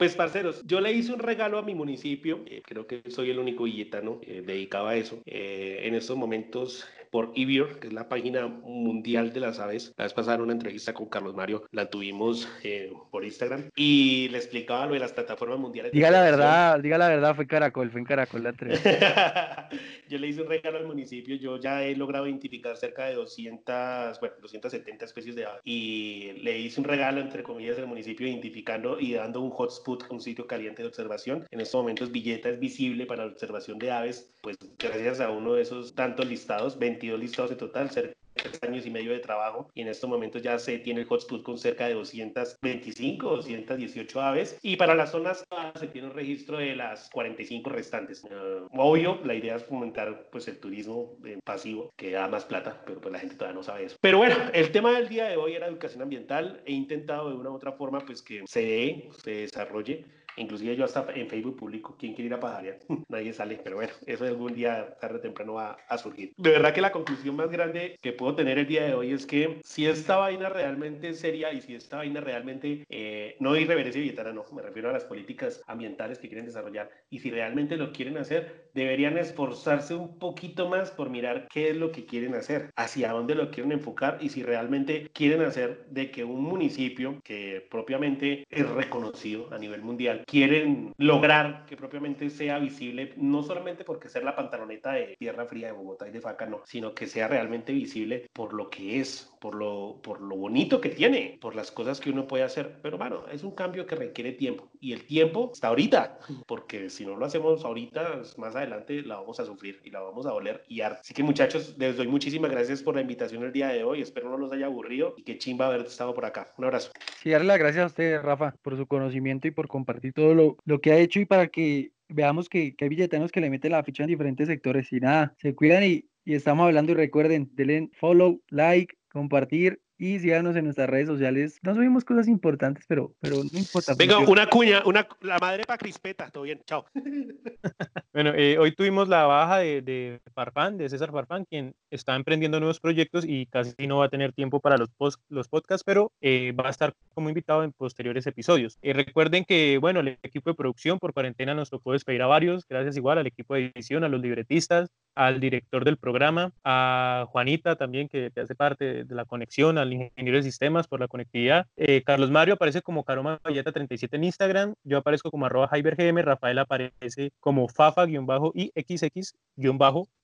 Pues, parceros, yo le hice un regalo a mi municipio. Eh, creo que soy el único billetano eh, dedicado a eso. Eh, en estos momentos por Ivir, que es la página mundial de las aves. La vez pasada una entrevista con Carlos Mario, la tuvimos eh, por Instagram y le explicaba lo de las plataformas mundiales. Diga la verdad, diga la verdad, fue Caracol, fue en Caracol la (laughs) entrevista. yo le hice un regalo al municipio, yo ya he logrado identificar cerca de 200, bueno, 270 especies de aves y le hice un regalo, entre comillas, al municipio identificando y dando un hotspot, un sitio caliente de observación. En estos momentos Villeta es visible para la observación de aves, pues gracias a uno de esos tantos listados, 20 listados en total, cerca años y medio de trabajo y en estos momentos ya se tiene el hotspot con cerca de 225, 218 aves y para las zonas se tiene un registro de las 45 restantes. Uh, obvio, la idea es fomentar pues el turismo pasivo que da más plata, pero pues la gente todavía no sabe eso. Pero bueno, el tema del día de hoy era educación ambiental. He intentado de una u otra forma pues que se dé, se desarrolle Inclusive yo hasta en Facebook publico quién quiere ir a pajarear. (laughs) Nadie sale, pero bueno, (laughs) eso algún día tarde o temprano va a surgir. De verdad que la conclusión más grande que puedo tener el día de hoy es que si esta vaina realmente es seria y si esta vaina realmente eh, no irreverencia vegetariana, no, me refiero a las políticas ambientales que quieren desarrollar y si realmente lo quieren hacer, deberían esforzarse un poquito más por mirar qué es lo que quieren hacer, hacia dónde lo quieren enfocar y si realmente quieren hacer de que un municipio que propiamente es reconocido a nivel mundial quieren lograr que propiamente sea visible, no solamente porque ser la pantaloneta de Tierra Fría de Bogotá y de Faca, no, sino que sea realmente visible por lo que es, por lo, por lo bonito que tiene, por las cosas que uno puede hacer. Pero bueno, es un cambio que requiere tiempo y el tiempo está ahorita, porque si no lo hacemos ahorita, más adelante la vamos a sufrir y la vamos a oler y Así que muchachos, les doy muchísimas gracias por la invitación el día de hoy. Espero no los haya aburrido y que chimba haber estado por acá. Un abrazo. Sí, darle las gracias a usted, Rafa, por su conocimiento y por compartir todo lo, lo que ha hecho y para que veamos que, que hay billetanos que le meten la ficha en diferentes sectores y nada, se cuidan y, y estamos hablando y recuerden, denle follow, like, compartir y síganos en nuestras redes sociales. No subimos cosas importantes, pero, pero no importa. Venga, una cuña, una, la madre para crispeta, todo bien, chao. (laughs) bueno, eh, hoy tuvimos la baja de, de, Farfán, de César Farfán, quien está emprendiendo nuevos proyectos y casi no va a tener tiempo para los, post, los podcasts, pero eh, va a estar como invitado en posteriores episodios. Eh, recuerden que, bueno, el equipo de producción por cuarentena nos tocó despedir a varios, gracias igual al equipo de edición, a los libretistas, al director del programa, a Juanita también, que, que hace parte de la conexión, al ingeniero de sistemas por la conectividad. Eh, Carlos Mario aparece como Caroma Valleta 37 en Instagram, yo aparezco como arroba GM, Rafael aparece como Fafa-y XX-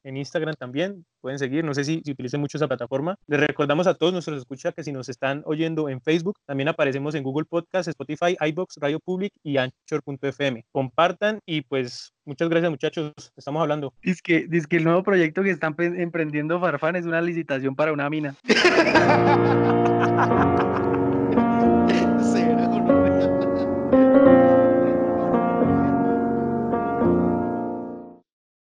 en Instagram también, pueden seguir, no sé si, si utilicen mucho esa plataforma. Les recordamos a todos nuestros escuchas que si nos están oyendo en Facebook, también aparecemos en Google Podcast, Spotify, iBox, Radio Public y Anchor.fm. Compartan y pues muchas gracias muchachos, estamos hablando. Dice que, dice que el nuevo proyecto que están emprendiendo Farfán es una licitación para una mina. (laughs)